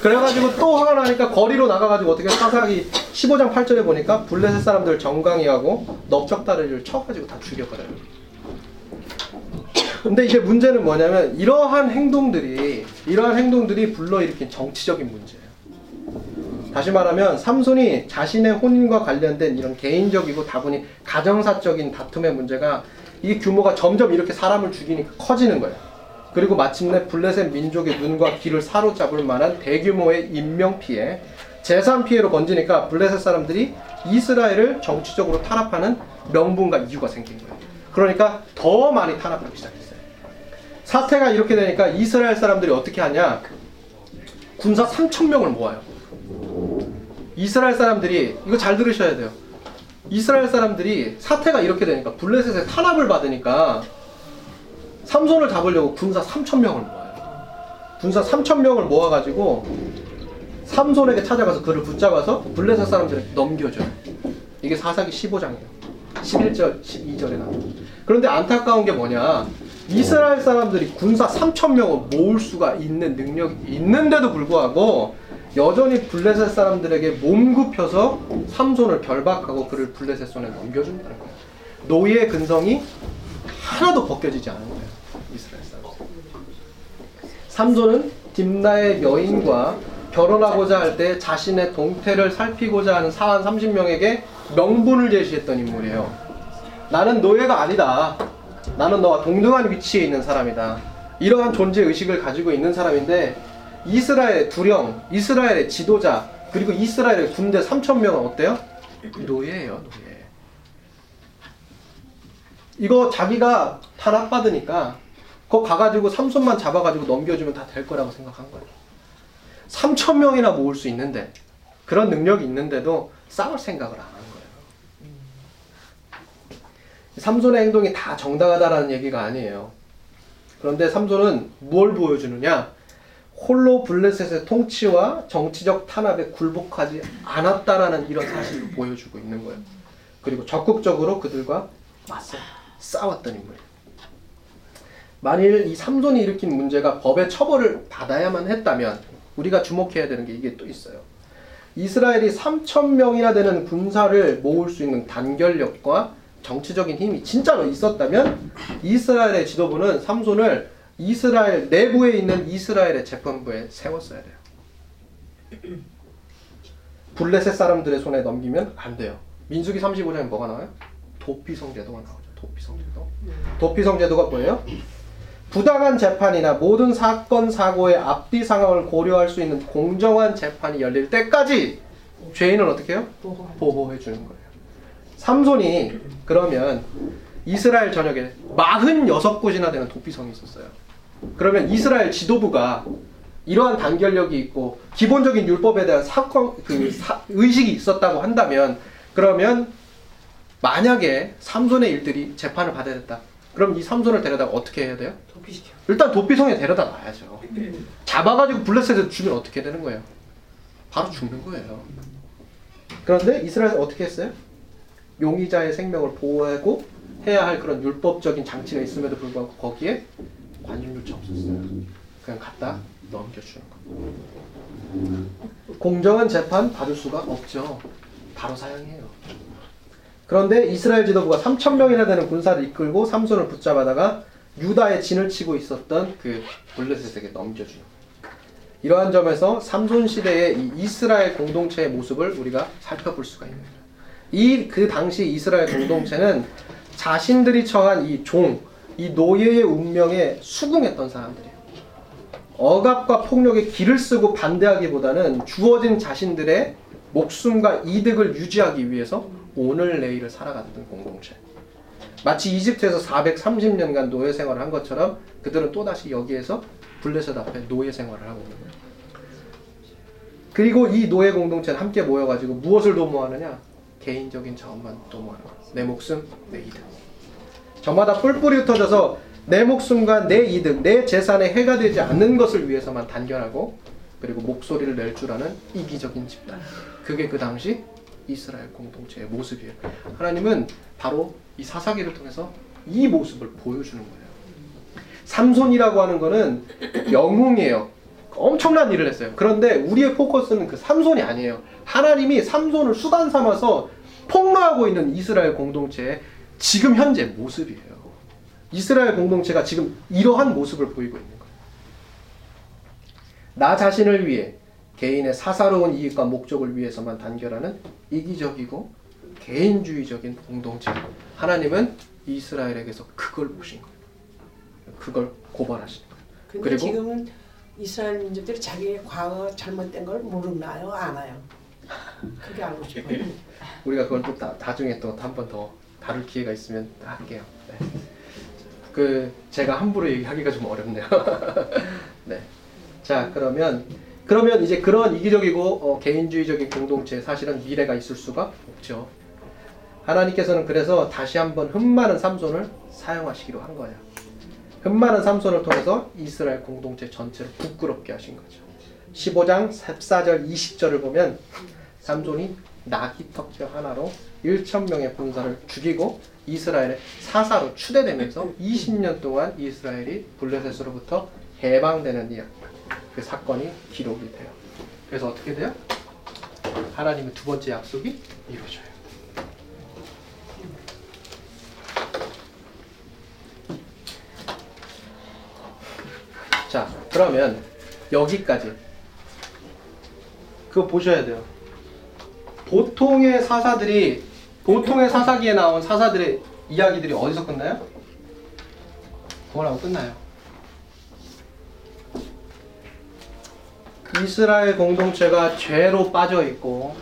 그래가지고 또 화가 나니까 거리로 나가가지고 어떻게 사사기 15장 8절에 보니까 블레셋 사람들 정강이하고 넓적다리를 쳐가지고 다 죽여버려요. 근데 이제 문제는 뭐냐면 이러한 행동들이 이러한 행동들이 불러일으킨 정치적인 문제예요. 다시 말하면 삼손이 자신의 혼인과 관련된 이런 개인적이고 다분히 가정사적인 다툼의 문제가 이 규모가 점점 이렇게 사람을 죽이니까 커지는 거예요. 그리고 마침내 블레셋 민족의 눈과 귀를 사로잡을 만한 대규모의 인명 피해, 재산 피해로 번지니까 블레셋 사람들이 이스라엘을 정치적으로 탄압하는 명분과 이유가 생긴 거예요. 그러니까 더 많이 탄압하기 시작했어요. 사태가 이렇게 되니까 이스라엘 사람들이 어떻게 하냐? 군사 3천 명을 모아요. 이스라엘 사람들이 이거 잘 들으셔야 돼요. 이스라엘 사람들이 사태가 이렇게 되니까 블레셋의 탄압을 받으니까 삼손을 잡으려고 군사 3천 명을 모아요. 군사 3천 명을 모아가지고 삼손에게 찾아가서 그를 붙잡아서 블레셋 사람들에게 넘겨줘요. 이게 사사기 15장이에요. 11절, 12절에 나와요. 그런데 안타까운 게 뭐냐? 이스라엘 사람들이 군사 3천 명을 모을 수가 있는 능력이 있는데도 불구하고 여전히 블레셋 사람들에게 몸굽혀서 삼손을 결박하고 그를 블레셋 손에 넘겨준다는 거예요. 노예 근성이 하나도 벗겨지지 않은 거예요. 이스라엘. 삼손은 딥나의 여인과 결혼하고자 할 때 자신의 동태를 살피고자 하는 사한 30명에게 명분을 제시했던 인물이에요. 나는 노예가 아니다. 나는 너와 동등한 위치에 있는 사람이다. 이러한 존재 의식을 가지고 있는 사람인데 이스라엘의 두령, 이스라엘의 지도자, 그리고 이스라엘의 군대 3천 명은 어때요? 노예예요, 노예. 이거 자기가 탄압받으니까 그거 가가지고 삼손만 잡아가지고 넘겨주면 다 될 거라고 생각한 거예요. 3천 명이나 모을 수 있는데 그런 능력이 있는데도 싸울 생각을 안 한 거예요. 삼손의 행동이 다 정당하다라는 얘기가 아니에요. 그런데 삼손은 뭘 보여주느냐? 홀로 블레셋의 통치와 정치적 탄압에 굴복하지 않았다라는 이런 사실을 보여주고 있는 거예요. 그리고 적극적으로 그들과 맞서 싸웠던 인물이에요. 만일 이 삼손이 일으킨 문제가 법의 처벌을 받아야만 했다면 우리가 주목해야 되는 게 이게 또 있어요. 이스라엘이 3천 명이나 되는 군사를 모을 수 있는 단결력과 정치적인 힘이 진짜로 있었다면 이스라엘의 지도부는 삼손을 이스라엘 내부에 있는 이스라엘의 재판부에 세웠어야 돼요. 블레셋 사람들의 손에 넘기면 안 돼요. 민수기 35장에 뭐가 나와요? 도피성 제도가 나오죠. 도피성 제도. 도피성 제도가 뭐예요? 부당한 재판이나 모든 사건 사고의 앞뒤 상황을 고려할 수 있는 공정한 재판이 열릴 때까지 죄인을 어떻게 해요? 보호해 주는 거예요. 삼손이 그러면 이스라엘 전역에 46곳이나 되는 도피성이 있었어요. 그러면 이스라엘 지도부가 이러한 단결력이 있고 기본적인 율법에 대한 사건 그 사- 의식이 있었다고 한다면 그러면 만약에 삼손의 일들이 재판을 받아야 됐다. 그럼 이 삼손을 데려다가 어떻게 해야 돼요? 도피시켜. 일단 도피성에 데려다 놔야죠. 잡아가지고 블레셋에 주면 어떻게 되는 거예요? 바로 죽는 거예요. 그런데 이스라엘은 어떻게 했어요? 용의자의 생명을 보호하고 해야 할 그런 율법적인 장치가 있음에도 불구하고 거기에 관심조차 없었어요. 그냥 갖다 넘겨주는 거예요. 공정한 재판 받을 수가 없죠. 바로 사형이에요. 그런데 이스라엘 지도부가 3천 명이나 되는 군사를 이끌고 삼손을 붙잡아다가 유다의 진을 치고 있었던 그 블레셋에게 넘겨주는 거예요. 이러한 점에서 삼손 시대의 이 이스라엘 공동체의 모습을 우리가 살펴볼 수가 있는 거예요. 이 그 당시 이스라엘 공동체는 자신들이 처한 이 종, 이 노예의 운명에 수긍했던 사람들이에요. 억압과 폭력에 길을 쓰고 반대하기보다는 주어진 자신들의 목숨과 이득을 유지하기 위해서 오늘 내일을 살아갔던 공동체. 마치 이집트에서 430년간 노예 생활을 한 것처럼 그들은 또다시 여기에서 블레셋 앞에 노예 생활을 하고 있는 거예요. 그리고 이 노예 공동체는 함께 모여가지고 무엇을 도모하느냐? 개인적인 자원만 도모하는 거예요. 내 목숨, 내 이득. 저마다 뿔뿔이 흩어져서 내 목숨과 내 이득, 내 재산에 해가 되지 않는 것을 위해서만 단결하고 그리고 목소리를 낼 줄 아는 이기적인 집단. 그게 그 당시 이스라엘 공동체의 모습이에요. 하나님은 바로 이 사사기를 통해서 이 모습을 보여주는 거예요. 삼손이라고 하는 거는 영웅이에요. 엄청난 일을 했어요. 그런데 우리의 포커스는 그 삼손이 아니에요. 하나님이 삼손을 수단 삼아서 폭로하고 있는 이스라엘 공동체의 지금 현재 모습이에요. 이스라엘 공동체가 지금 이러한 모습을 보이고 있는 거예요. 나 자신을 위해 개인의 사사로운 이익과 목적을 위해서만 단결하는 이기적이고 개인주의적인 공동체. 하나님은 이스라엘에게서 그걸 보신 거예요. 그걸 고발하신 거예요. 그리고- 지금은 이스라엘 민족들이 자기의 과거 잘못된 걸 모르나요? 아나요? 그게 알고 싶어요. 우리가 그걸 또 나, 나중에 또 한 번 더 다룰 기회가 있으면 할게요. 네. 그 제가 함부로 얘기하기가 좀 어렵네요. 네. 자 그러면 그러면 이제 그런 이기적이고 어, 개인주의적인 공동체 사실은 미래가 있을 수가 없죠. 하나님께서는 그래서 다시 한번 흠 많은 삼손을 사용하시기로 한 거예요. 흠많은 삼손을 통해서 이스라엘 공동체 전체를 부끄럽게 하신 거죠. 15장 14절 20절을 보면 삼손이 나귀 턱뼈 하나로 1천 명의 군사를 죽이고 이스라엘의 사사로 추대되면서 20년 동안 이스라엘이 블레셋으로부터 해방되는 이야기. 그 사건이 기록이 돼요. 그래서 어떻게 돼요? 하나님의 두 번째 약속이 이루어져요. 자, 그러면 여기까지 그거 보셔야 돼요. 보통의 사사들이 보통의 사사기에 나온 사사들의 이야기들이 어디서 끝나요? 그거라고 끝나요. 이스라엘 공동체가 죄로 빠져 있고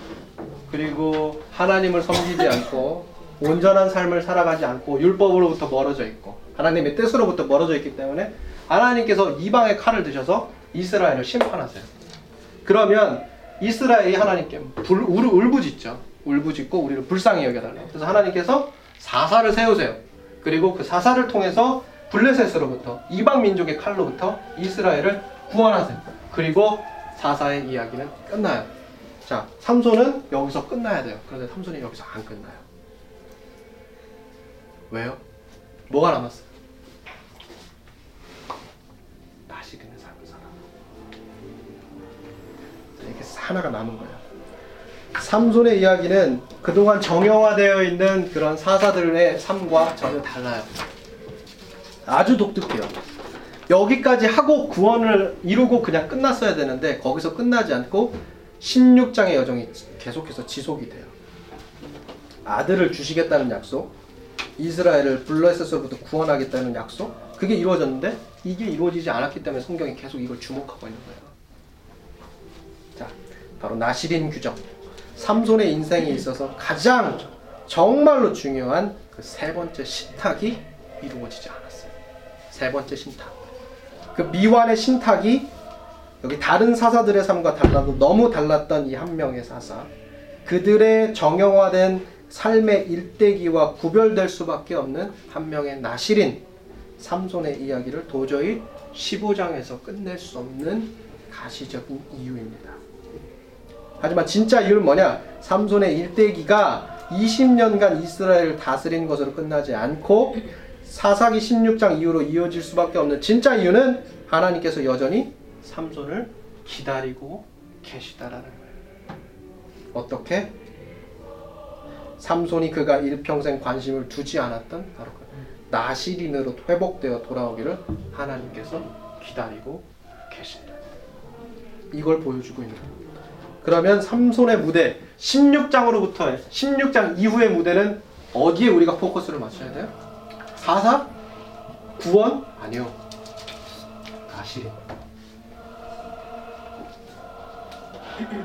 그리고 하나님을 섬기지 않고 온전한 삶을 살아가지 않고 율법으로부터 멀어져 있고 하나님의 뜻으로부터 멀어져 있기 때문에 하나님께서 이방의 칼을 드셔서 이스라엘을 심판하세요. 그러면 이스라엘이 하나님께 불, 울, 울부짖죠. 울부짖고 우리를 불쌍히 여겨달라. 그래서 하나님께서 사사를 세우세요. 그리고 그 사사를 통해서 블레셋으로부터 이방 민족의 칼로부터 이스라엘을 구원하세요. 그리고 사사의 이야기는 끝나요. 자, 삼손은 여기서 끝나야 돼요. 그런데 삼손이 여기서 안 끝나요. 왜요? 뭐가 남았어 하나가 남은 거예요. 삼손의 이야기는 그동안 정형화되어 있는 그런 사사들의 삶과 전혀 달라요. 아주 독특해요. 여기까지 하고 구원을 이루고 그냥 끝났어야 되는데 거기서 끝나지 않고 16장의 여정이 계속해서 지속이 돼요. 아들을 주시겠다는 약속, 이스라엘을 블레셋으로부터 구원하겠다는 약속, 그게 이루어졌는데 이게 이루어지지 않았기 때문에 성경이 계속 이걸 주목하고 있는 거예요. 자, 바로 나시린 규정. 삼손의 인생에 있어서 가장 정말로 중요한 그 세 번째 신탁이 이루어지지 않았어요. 세 번째 신탁. 그 미완의 신탁이 여기 다른 사사들의 삶과 달라도 너무 달랐던 이 한 명의 사사 그들의 정형화된 삶의 일대기와 구별될 수밖에 없는 한 명의 나실인 삼손의 이야기를 도저히 15장에서 끝낼 수 없는 가시적인 이유입니다. 하지만 진짜 이유는 뭐냐? 삼손의 일대기가 20년간 이스라엘을 다스린 것으로 끝나지 않고 사사기 16장 이후로 이어질 수밖에 없는 진짜 이유는 하나님께서 여전히 삼손을 기다리고 계시다라는 거예요. 어떻게? 삼손이 그가 일평생 관심을 두지 않았던 바로 그 나시린으로 회복되어 돌아오기를 하나님께서 기다리고 계신다. 이걸 보여주고 있는 겁니다. 그러면 삼손의 무대 16장으로부터 16장 이후의 무대는 어디에 우리가 포커스를 맞춰야 돼요? 사사? 구원? 아니요. 나시린.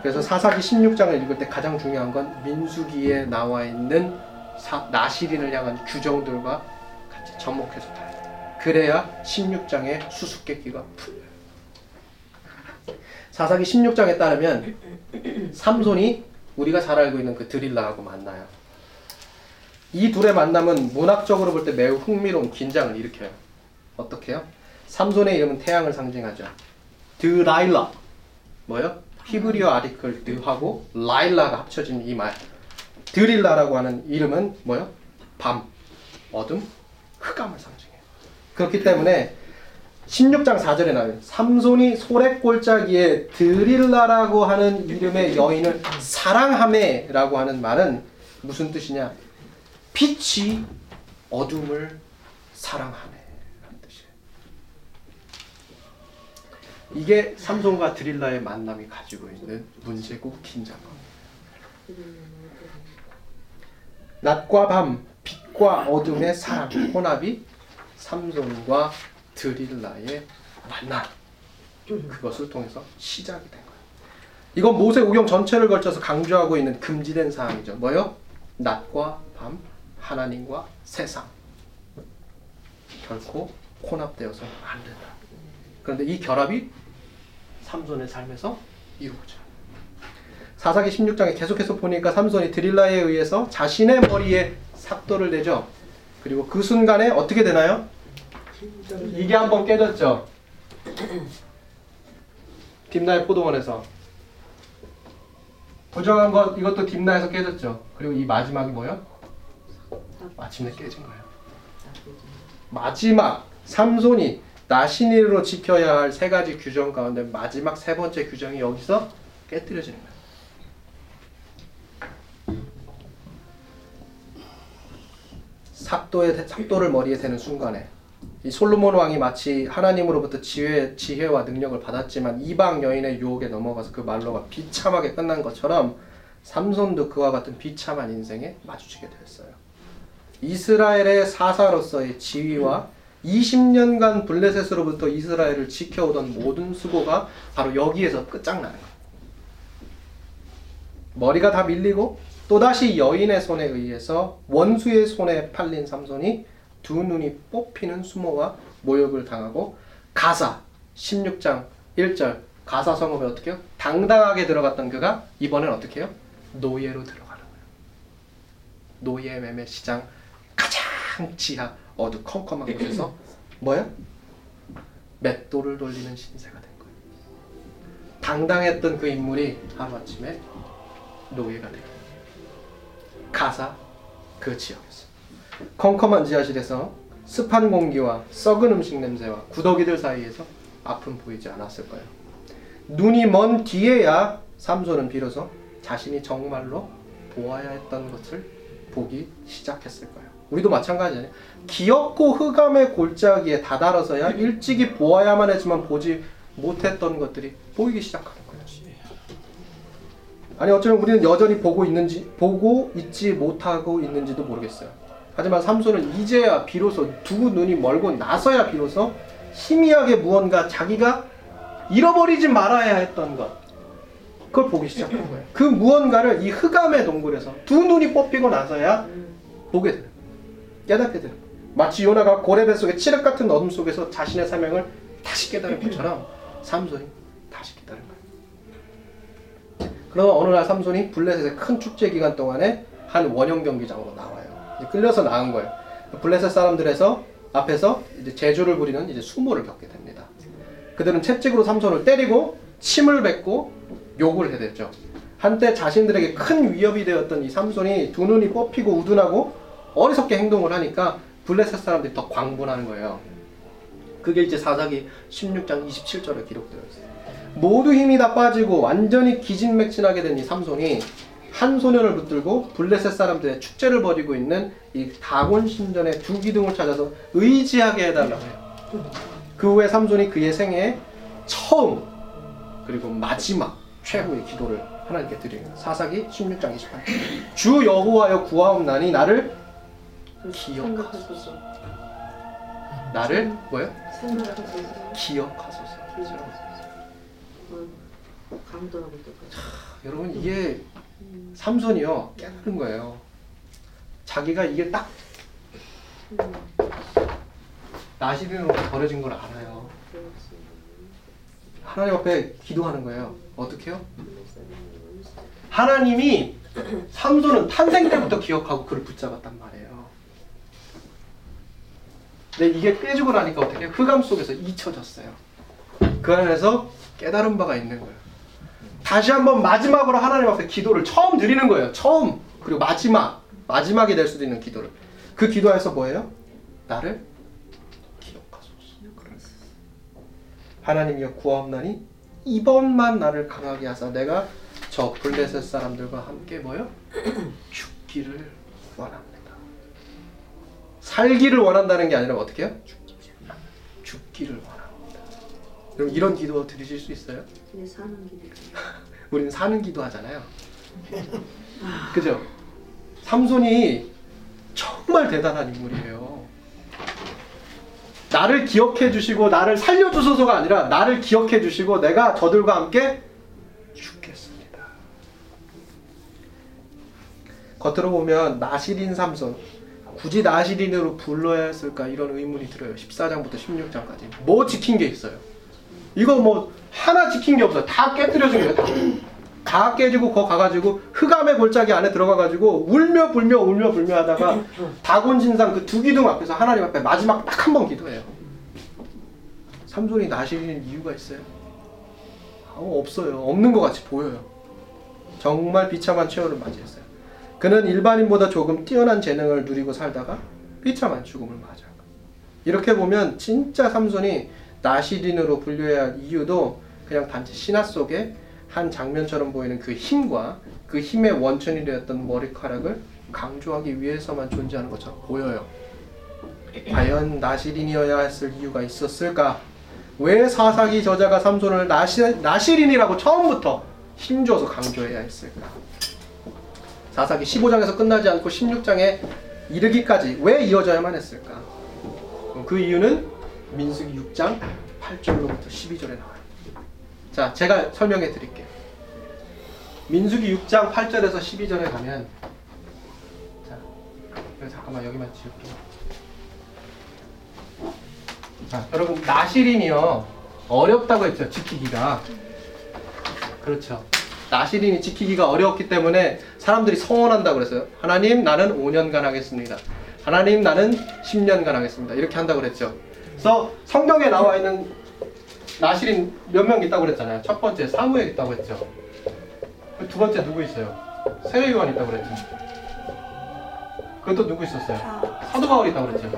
그래서 사사기 16장을 읽을 때 가장 중요한 건 민수기에 나와 있는 사- 나시린을 향한 규정들과 같이 접목해서 봐야 돼요. 그래야 16장의 수수께끼가 풀려요. 사사기 16장에 따르면 삼손이 우리가 잘 알고 있는 그 드릴라하고 만나요. 이 둘의 만남은 문학적으로 볼 때 매우 흥미로운 긴장을 일으켜요. 어떻게요? 삼손의 이름은 태양을 상징하죠. 드라일라. 뭐요? 히브리어 아리클 드하고 라일라가 합쳐진 이 말. 드릴라라고 하는 이름은 뭐요? 밤, 어둠, 흑암을 상징해요. 그렇기 때문에 16장 4절에 나와요. 삼손이 소래골짜기에 드릴라라고 하는 이름의 여인을 사랑함에라고 하는 말은 무슨 뜻이냐? 빛이 어둠을 사랑함에라는 뜻이에요. 이게 삼손과 드릴라의 만남이 가지고 있는 문제고 긴장감. 낮과 밤, 빛과 어둠의 사랑, 혼합이 삼손과 드릴라의 만남. 그것을 통해서 시작이 된 거예요. 이건 모세 우경 전체를 걸쳐서 강조하고 있는 금지된 사항이죠. 뭐요? 낮과 밤, 하나님과 세상. 결코 혼합되어서 안 된다. 그런데 이 결합이 삼손의 삶에서 이루어져. 사사기 16장에 계속해서 보니까 삼손이 드릴라에 의해서 자신의 머리에 삭도를 내죠. 그리고 그 순간에 어떻게 되나요? 이게 한 번 깨졌죠. 딥나의 포도원에서 부정한 것 이것도 딥나에서 깨졌죠. 그리고 이 마지막이 뭐요? 마침내 깨진 거예요. 마지막 삼손이 나신일로 지켜야 할 세 가지 규정 가운데 마지막 세 번째 규정이 여기서 깨뜨려지는 거예요. 삭도에 삭도를 머리에 대는 순간에 이 솔로몬 왕이 마치 하나님으로부터 지혜, 지혜와 능력을 받았지만 이방 여인의 유혹에 넘어가서 그 말로가 비참하게 끝난 것처럼 삼손도 그와 같은 비참한 인생에 마주치게 되었어요. 이스라엘의 사사로서의 지위와 20년간 블레셋으로부터 이스라엘을 지켜오던 모든 수고가 바로 여기에서 끝장나는. 머리가 다 밀리고 또다시 여인의 손에 의해서 원수의 손에 팔린 삼손이 두 눈이 뽑히는 수모와 모욕을 당하고 가사 16장 1절 가사 성읍에 어떻게 해요? 당당하게 들어갔던 그가 이번엔 어떻게 해요? 노예로 들어가는 거예요. 노예 매매 시장 가장 지하 어두컴컴한 곳에서 뭐야? 맷돌을 돌리는 신세가 된 거예요. 당당했던 그 인물이 하루아침에 노예가 되고 가사 그 지역에서 컴컴한 지하실에서 습한 공기와 썩은 음식 냄새와 구더기들 사이에서 아픔 보이지 않았을 거예요. 눈이 먼 뒤에야 삼손은 비로소 자신이 정말로 보아야 했던 것을 보기 시작했을 거예요. 우리도 마찬가지예요. 기엽고 흑암의 골짜기에 다다라서야 일찍이 보아야만 했지만 보지 못했던 것들이 보이기 시작하는 거예요. 아니 어쩌면 우리는 여전히 보고 있는지 보고 있지 못하고 있는지도 모르겠어요. 하지만 삼손은 이제야 비로소 두 눈이 멀고 나서야 비로소 희미하게 무언가 자기가 잃어버리지 말아야 했던 것 그걸 보기 시작한 거예요. 그 무언가를 이 흑암의 동굴에서 두 눈이 뽑히고 나서야 보게 거예요. 깨닫게 거예요. 마치 요나가 고래배 속의 칠흑 같은 어둠 속에서 자신의 사명을 다시 깨달은 것처럼 삼손이 다시 기다린 거예요. 그러면 어느 날 삼손이 블레셋의 큰 축제 기간 동안에 한 원형 경기장으로 나와요. 끌려서 나간 거예요. 블레셋 사람들에서 앞에서 이제 제주를 부리는 이제 수모를 겪게 됩니다. 그들은 채찍으로 삼손을 때리고 침을 뱉고 욕을 해댔죠. 한때 자신들에게 큰 위협이 되었던 이 삼손이 두 눈이 뽑히고 우둔하고 어리석게 행동을 하니까 블레셋 사람들이 더 광분하는 거예요. 그게 이제 사사기 16장 27절에 기록되어 있어요. 모두 힘이 다 빠지고 완전히 기진맥진하게 된 이 삼손이 한 소년을 붙들고 블레셋 사람들의 축제를 벌이고 있는 이 다곤 신전의 두 기둥을 찾아서 의지하게 해달라고 해요. 그 후에 삼손이 그의 생애 처음 그리고 마지막 최후의 기도를 하나님께 드리는 사사기 16장 28절. 주 여호와여 구하옵나니 나를 기억하소서. 나를 뭐요? 기억하소서. 강도하고 똑같아. 여러분 이게 삼손이요 깨달은 거예요. 자기가 이게 딱 음, 나시린으로 버려진 걸 알아요. 하나님 앞에 기도하는 거예요. 어떻게요? 하나님이 삼손은 탄생 때부터 기억하고 그를 붙잡았단 말이에요. 근데 이게 깨지고 나니까 어떻게 흑암 속에서 잊혀졌어요. 그 안에서 깨달은 바가 있는 거예요. 다시 한번 마지막으로 하나님 앞에 기도를 처음 드리는 거예요. 처음 그리고 마지막 마지막이 될 수도 있는 기도를 그 기도에서 뭐예요? 나를 기억하소서. 하나님이여 구하옵나니 이번만 나를 강하게 하사 내가 저 블레셋 사람들과 함께 뭐요? 죽기를 원합니다. 살기를 원한다는 게 아니라 어떻게 해요? 죽기를 원합니다. 그럼 이런 기도 드리실 수 있어요? 그게 사는 길이. 우리는 사는 기도 하잖아요. 그죠? 삼손이 정말 대단한 인물이에요. 나를 기억해 주시고 나를 살려 주소서가 아니라 나를 기억해 주시고 내가 저들과 함께 죽겠습니다. 겉으로 보면 나시린 삼손 굳이 나시린으로 불러야 했을까 이런 의문이 들어요. 14장부터 16장까지 뭐 지킨 게 있어요? 이거 뭐 하나 지킨 게 없어요. 다 깨뜨려진 거예요. 다. 다 깨지고 거 가가지고 흑암의 골짜기 안에 들어가가지고 울며 불며 울며 불며 하다가 다곤진상 그 두 기둥 앞에서 하나님 앞에 마지막 딱 한 번 기도해요. 삼손이 나시리는 이유가 있어요? 아, 없어요. 없는 것 같이 보여요. 정말 비참한 최후를 맞이했어요. 그는 일반인보다 조금 뛰어난 재능을 누리고 살다가 비참한 죽음을 맞아요. 이렇게 보면 진짜 삼손이 나시린으로 분류해야 할 이유도 그냥 단지 신화 속에 한 장면처럼 보이는 그 힘과 그 힘의 원천이 되었던 머리카락을 강조하기 위해서만 존재하는 것처럼 보여요. 과연 나시린이어야 했을 이유가 있었을까? 왜 사사기 저자가 삼손을 나시, 나시린이라고 처음부터 힘줘서 강조해야 했을까? 사사기 15장에서 끝나지 않고 16장에 이르기까지 왜 이어져야만 했을까? 그 이유는 민수기 6장 8절로부터 12절에 나와요. 자, 제가 설명해 드릴게요. 민수기 6장 8절에서 12절에 가면 자, 잠깐만 여기만 지울게요. 자, 여러분 나시린이요 어렵다고 했죠 지키기가 그렇죠. 나시린이 지키기가 어려웠기 때문에 사람들이 성원한다고 그랬어요. 하나님 나는 5년간 하겠습니다. 하나님 나는 10년간 하겠습니다. 이렇게 한다고 그랬죠. 그래서 성경에 나와 있는 나시린 몇 명 있다고 그랬잖아요. 첫 번째 사무엘 있다고 했죠. 두 번째 누구 있어요? 세례 요한 있다고 그랬죠. 그것도 누구 있었어요? 사도 바울 있다고 그랬죠.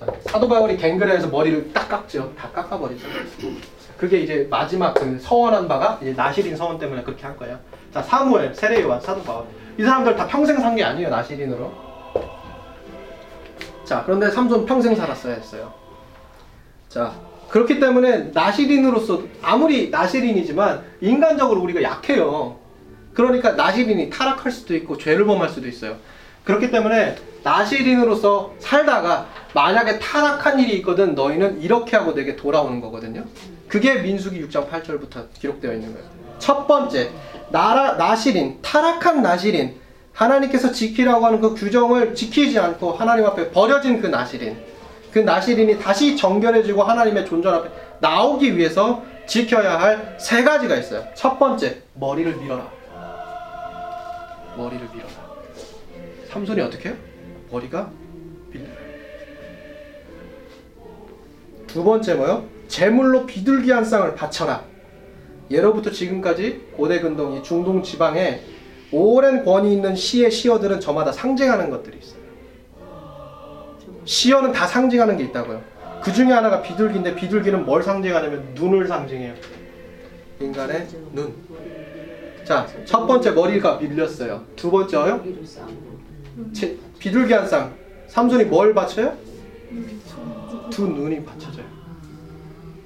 자, 사도 바울이 갱그레에서 머리를 딱 깎죠. 다 깎아버리죠. 그게 이제 마지막 그 서원한 바가 이제 나시린 서원 때문에 그렇게 한 거예요. 자, 사무엘, 세례 요한, 사도 바울. 이 사람들 다 평생 산 게 아니에요. 나시린으로. 자, 그런데 삼손 평생 살았어야 했어요. 자, 그렇기 때문에 나시린으로서 아무리 나시린이지만 인간적으로 우리가 약해요. 그러니까 나시린이 타락할 수도 있고 죄를 범할 수도 있어요. 그렇기 때문에 나시린으로서 살다가 만약에 타락한 일이 있거든 너희는 이렇게 하고 내게 돌아오는 거거든요. 그게 민수기 6장 8절부터 기록되어 있는 거예요. 첫 번째, 나라 나시린 타락한 나시린 하나님께서 지키라고 하는 그 규정을 지키지 않고 하나님 앞에 버려진 그 나시린 그 나시린이 다시 정결해지고 하나님의 존전 앞에 나오기 위해서 지켜야 할 세 가지가 있어요. 첫 번째, 머리를 밀어라. 머리를 밀어라. 삼손이 어떻게 해요? 머리가 밀려요. 두 번째 뭐요? 제물로 비둘기 한 쌍을 바쳐라. 예로부터 지금까지 고대 근동이 중동 지방에 오랜 권위 있는 시의 시어들은 저마다 상징하는 것들이 있어요. 시어는 다 상징하는 게 있다고요. 그 중에 하나가 비둘기인데 비둘기는 뭘 상징하냐면 눈을 상징해요. 인간의 눈. 자, 첫 번째 머리가 밀렸어요. 두 번째요? 비둘기 한 쌍. 삼손이 뭘 바쳐요? 두 눈이 받쳐져요.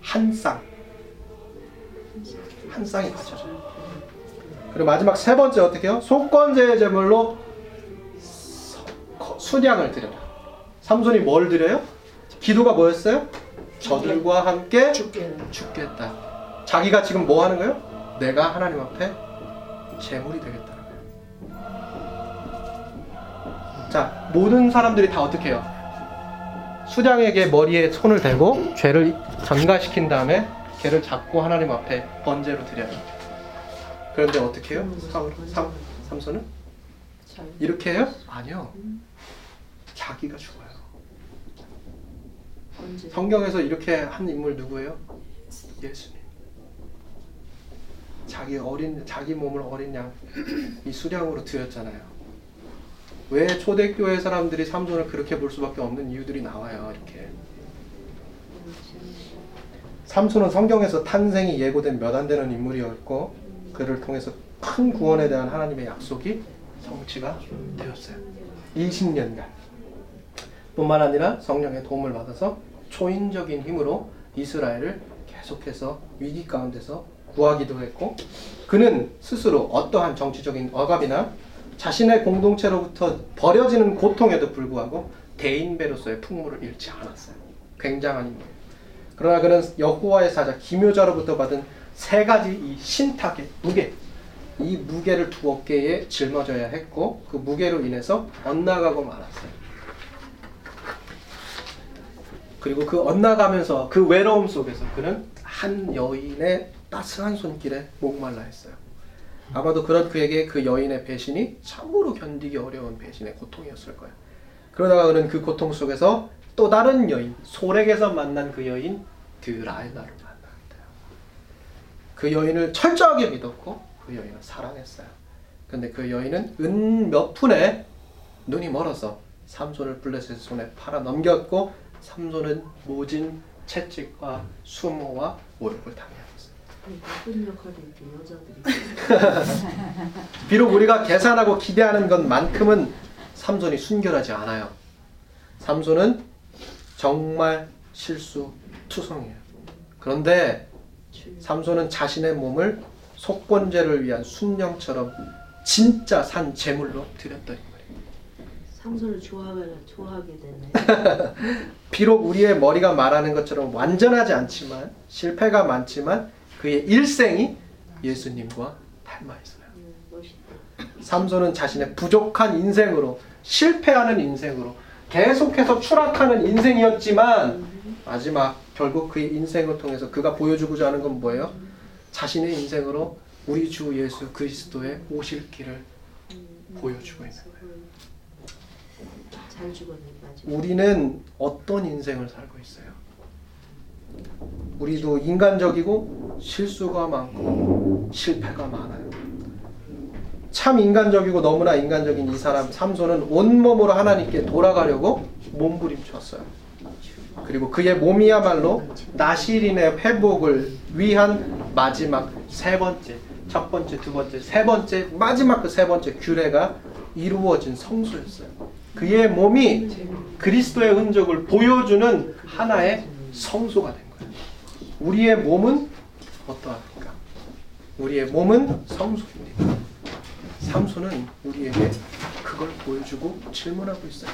한 쌍. 한 쌍이 받쳐져요. 그리고 마지막 세 번째 어떻게 해요? 속건제의 제물로 순양을 드려라. 삼손이 뭘 드려요? 기도가 뭐였어요? 저들과 함께 죽겠다. 자기가 지금 뭐 하는 거예요? 내가 하나님 앞에 재물이 되겠다는 거예요. 자, 모든 사람들이 다 어떻게 해요? 수장에게 머리에 손을 대고 죄를 전가시킨 다음에 걔를 잡고 하나님 앞에 번제로 드려요. 그런데 어떻게 해요? 삼, 삼, 삼손은? 잘 이렇게 해요? 아니요. 자기가 죽어요. 성경에서 이렇게 한 인물 누구예요? 예수님. 자기 어린 자기 몸을 어린 양 이 수량으로 드렸잖아요. 왜 초대교회 사람들이 삼손을 그렇게 볼 수밖에 없는 이유들이 나와요. 이렇게. 삼손은 성경에서 탄생이 예고된 몇 안 되는 인물이었고 그를 통해서 큰 구원에 대한 하나님의 약속이 성취가 되었어요. 20년간. 뿐만 아니라 성령의 도움을 받아서 초인적인 힘으로 이스라엘을 계속해서 위기 가운데서 구하기도 했고 그는 스스로 어떠한 정치적인 억압이나 자신의 공동체로부터 버려지는 고통에도 불구하고 대인배로서의 풍물을 잃지 않았어요. 굉장한 인물. 그러나 그는 여호와의 사자 기묘자로부터 받은 세 가지 이 신탁의 무게, 이 무게를 두 어깨에 짊어져야 했고 그 무게로 인해서 엇나가고 말았어요. 그리고 그 엇나가면서 그 외로움 속에서 그는 한 여인의 따스한 손길에 목말라 했어요. 아마도 그런 그에게 그 여인의 배신이 참으로 견디기 어려운 배신의 고통이었을 거예요. 그러다가 그는 그 고통 속에서 또 다른 여인, 소렉에서 만난 그 여인 만났대요. 그 여인을 철저하게 믿었고 그 여인을 사랑했어요. 근데 그 여인은 은 몇 푼에 눈이 멀어서 삼손을 블레셋 손에 팔아 넘겼고 삼손은 모진 채찍과 수모와 모욕을 당해왔어요. 나쁜 역할이 여자들이. 비록 우리가 계산하고 기대하는 것만큼은 삼손이 순결하지 않아요. 삼손은 정말 실수 투성이에요. 그런데 삼손은 자신의 몸을 속건제를 위한 순령처럼 진짜 산 제물로 드렸던 인물이에요. 삼손을 좋아하게 좋아하게 되네. 비록 우리의 머리가 말하는 것처럼 완전하지 않지만 실패가 많지만 그의 일생이 예수님과 닮아 있어요. 음, 멋있다. 삼손은 자신의 부족한 인생으로 실패하는 인생으로 계속해서 추락하는 인생이었지만 마지막 결국 그의 인생을 통해서 그가 보여주고자 하는 건 뭐예요? 자신의 인생으로 우리 주 예수 그리스도의 오실 길을 보여주고 있는 거예요. 우리는 어떤 인생을 살고 있어요? 우리도 인간적이고 실수가 많고 실패가 많아요. 참 인간적이고 너무나 인간적인 이 사람 삼손은 온몸으로 하나님께 돌아가려고 몸부림쳤어요. 그리고 그의 몸이야말로 나시린의 회복을 위한 마지막 세 번째, 첫 번째, 두 번째, 세 번째, 마지막 그 세 번째 규례가 이루어진 성소였어요. 그의 몸이 그리스도의 흔적을 보여주는 하나의 성소가 된 거예요. 우리의 몸은 어떠합니까? 우리의 몸은 성소입니다. 삼손은 우리에게 그걸 보여주고 질문하고 있어요.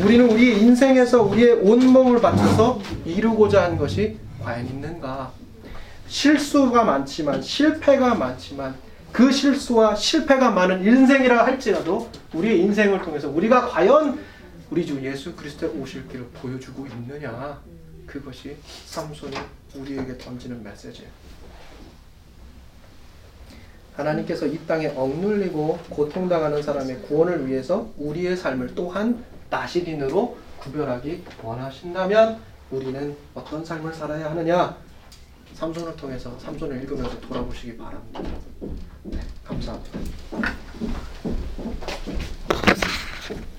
우리는 우리 인생에서 우리의 온몸을 바쳐서 이루고자 한 것이 과연 있는가? 실수가 많지만 실패가 많지만 그 실수와 실패가 많은 인생이라 할지라도 우리의 인생을 통해서 우리가 과연 우리 주 예수 그리스도의 오실 길을 보여주고 있느냐 그것이 삼손의 우리에게 던지는 메시지예요. 하나님께서 이 땅에 억눌리고 고통당하는 사람의 구원을 위해서 우리의 삶을 또한 나시린으로 구별하기 원하신다면 우리는 어떤 삶을 살아야 하느냐 삼손을 통해서 삼손을 읽으면서 돌아보시기 바랍니다. 네, 감사합니다.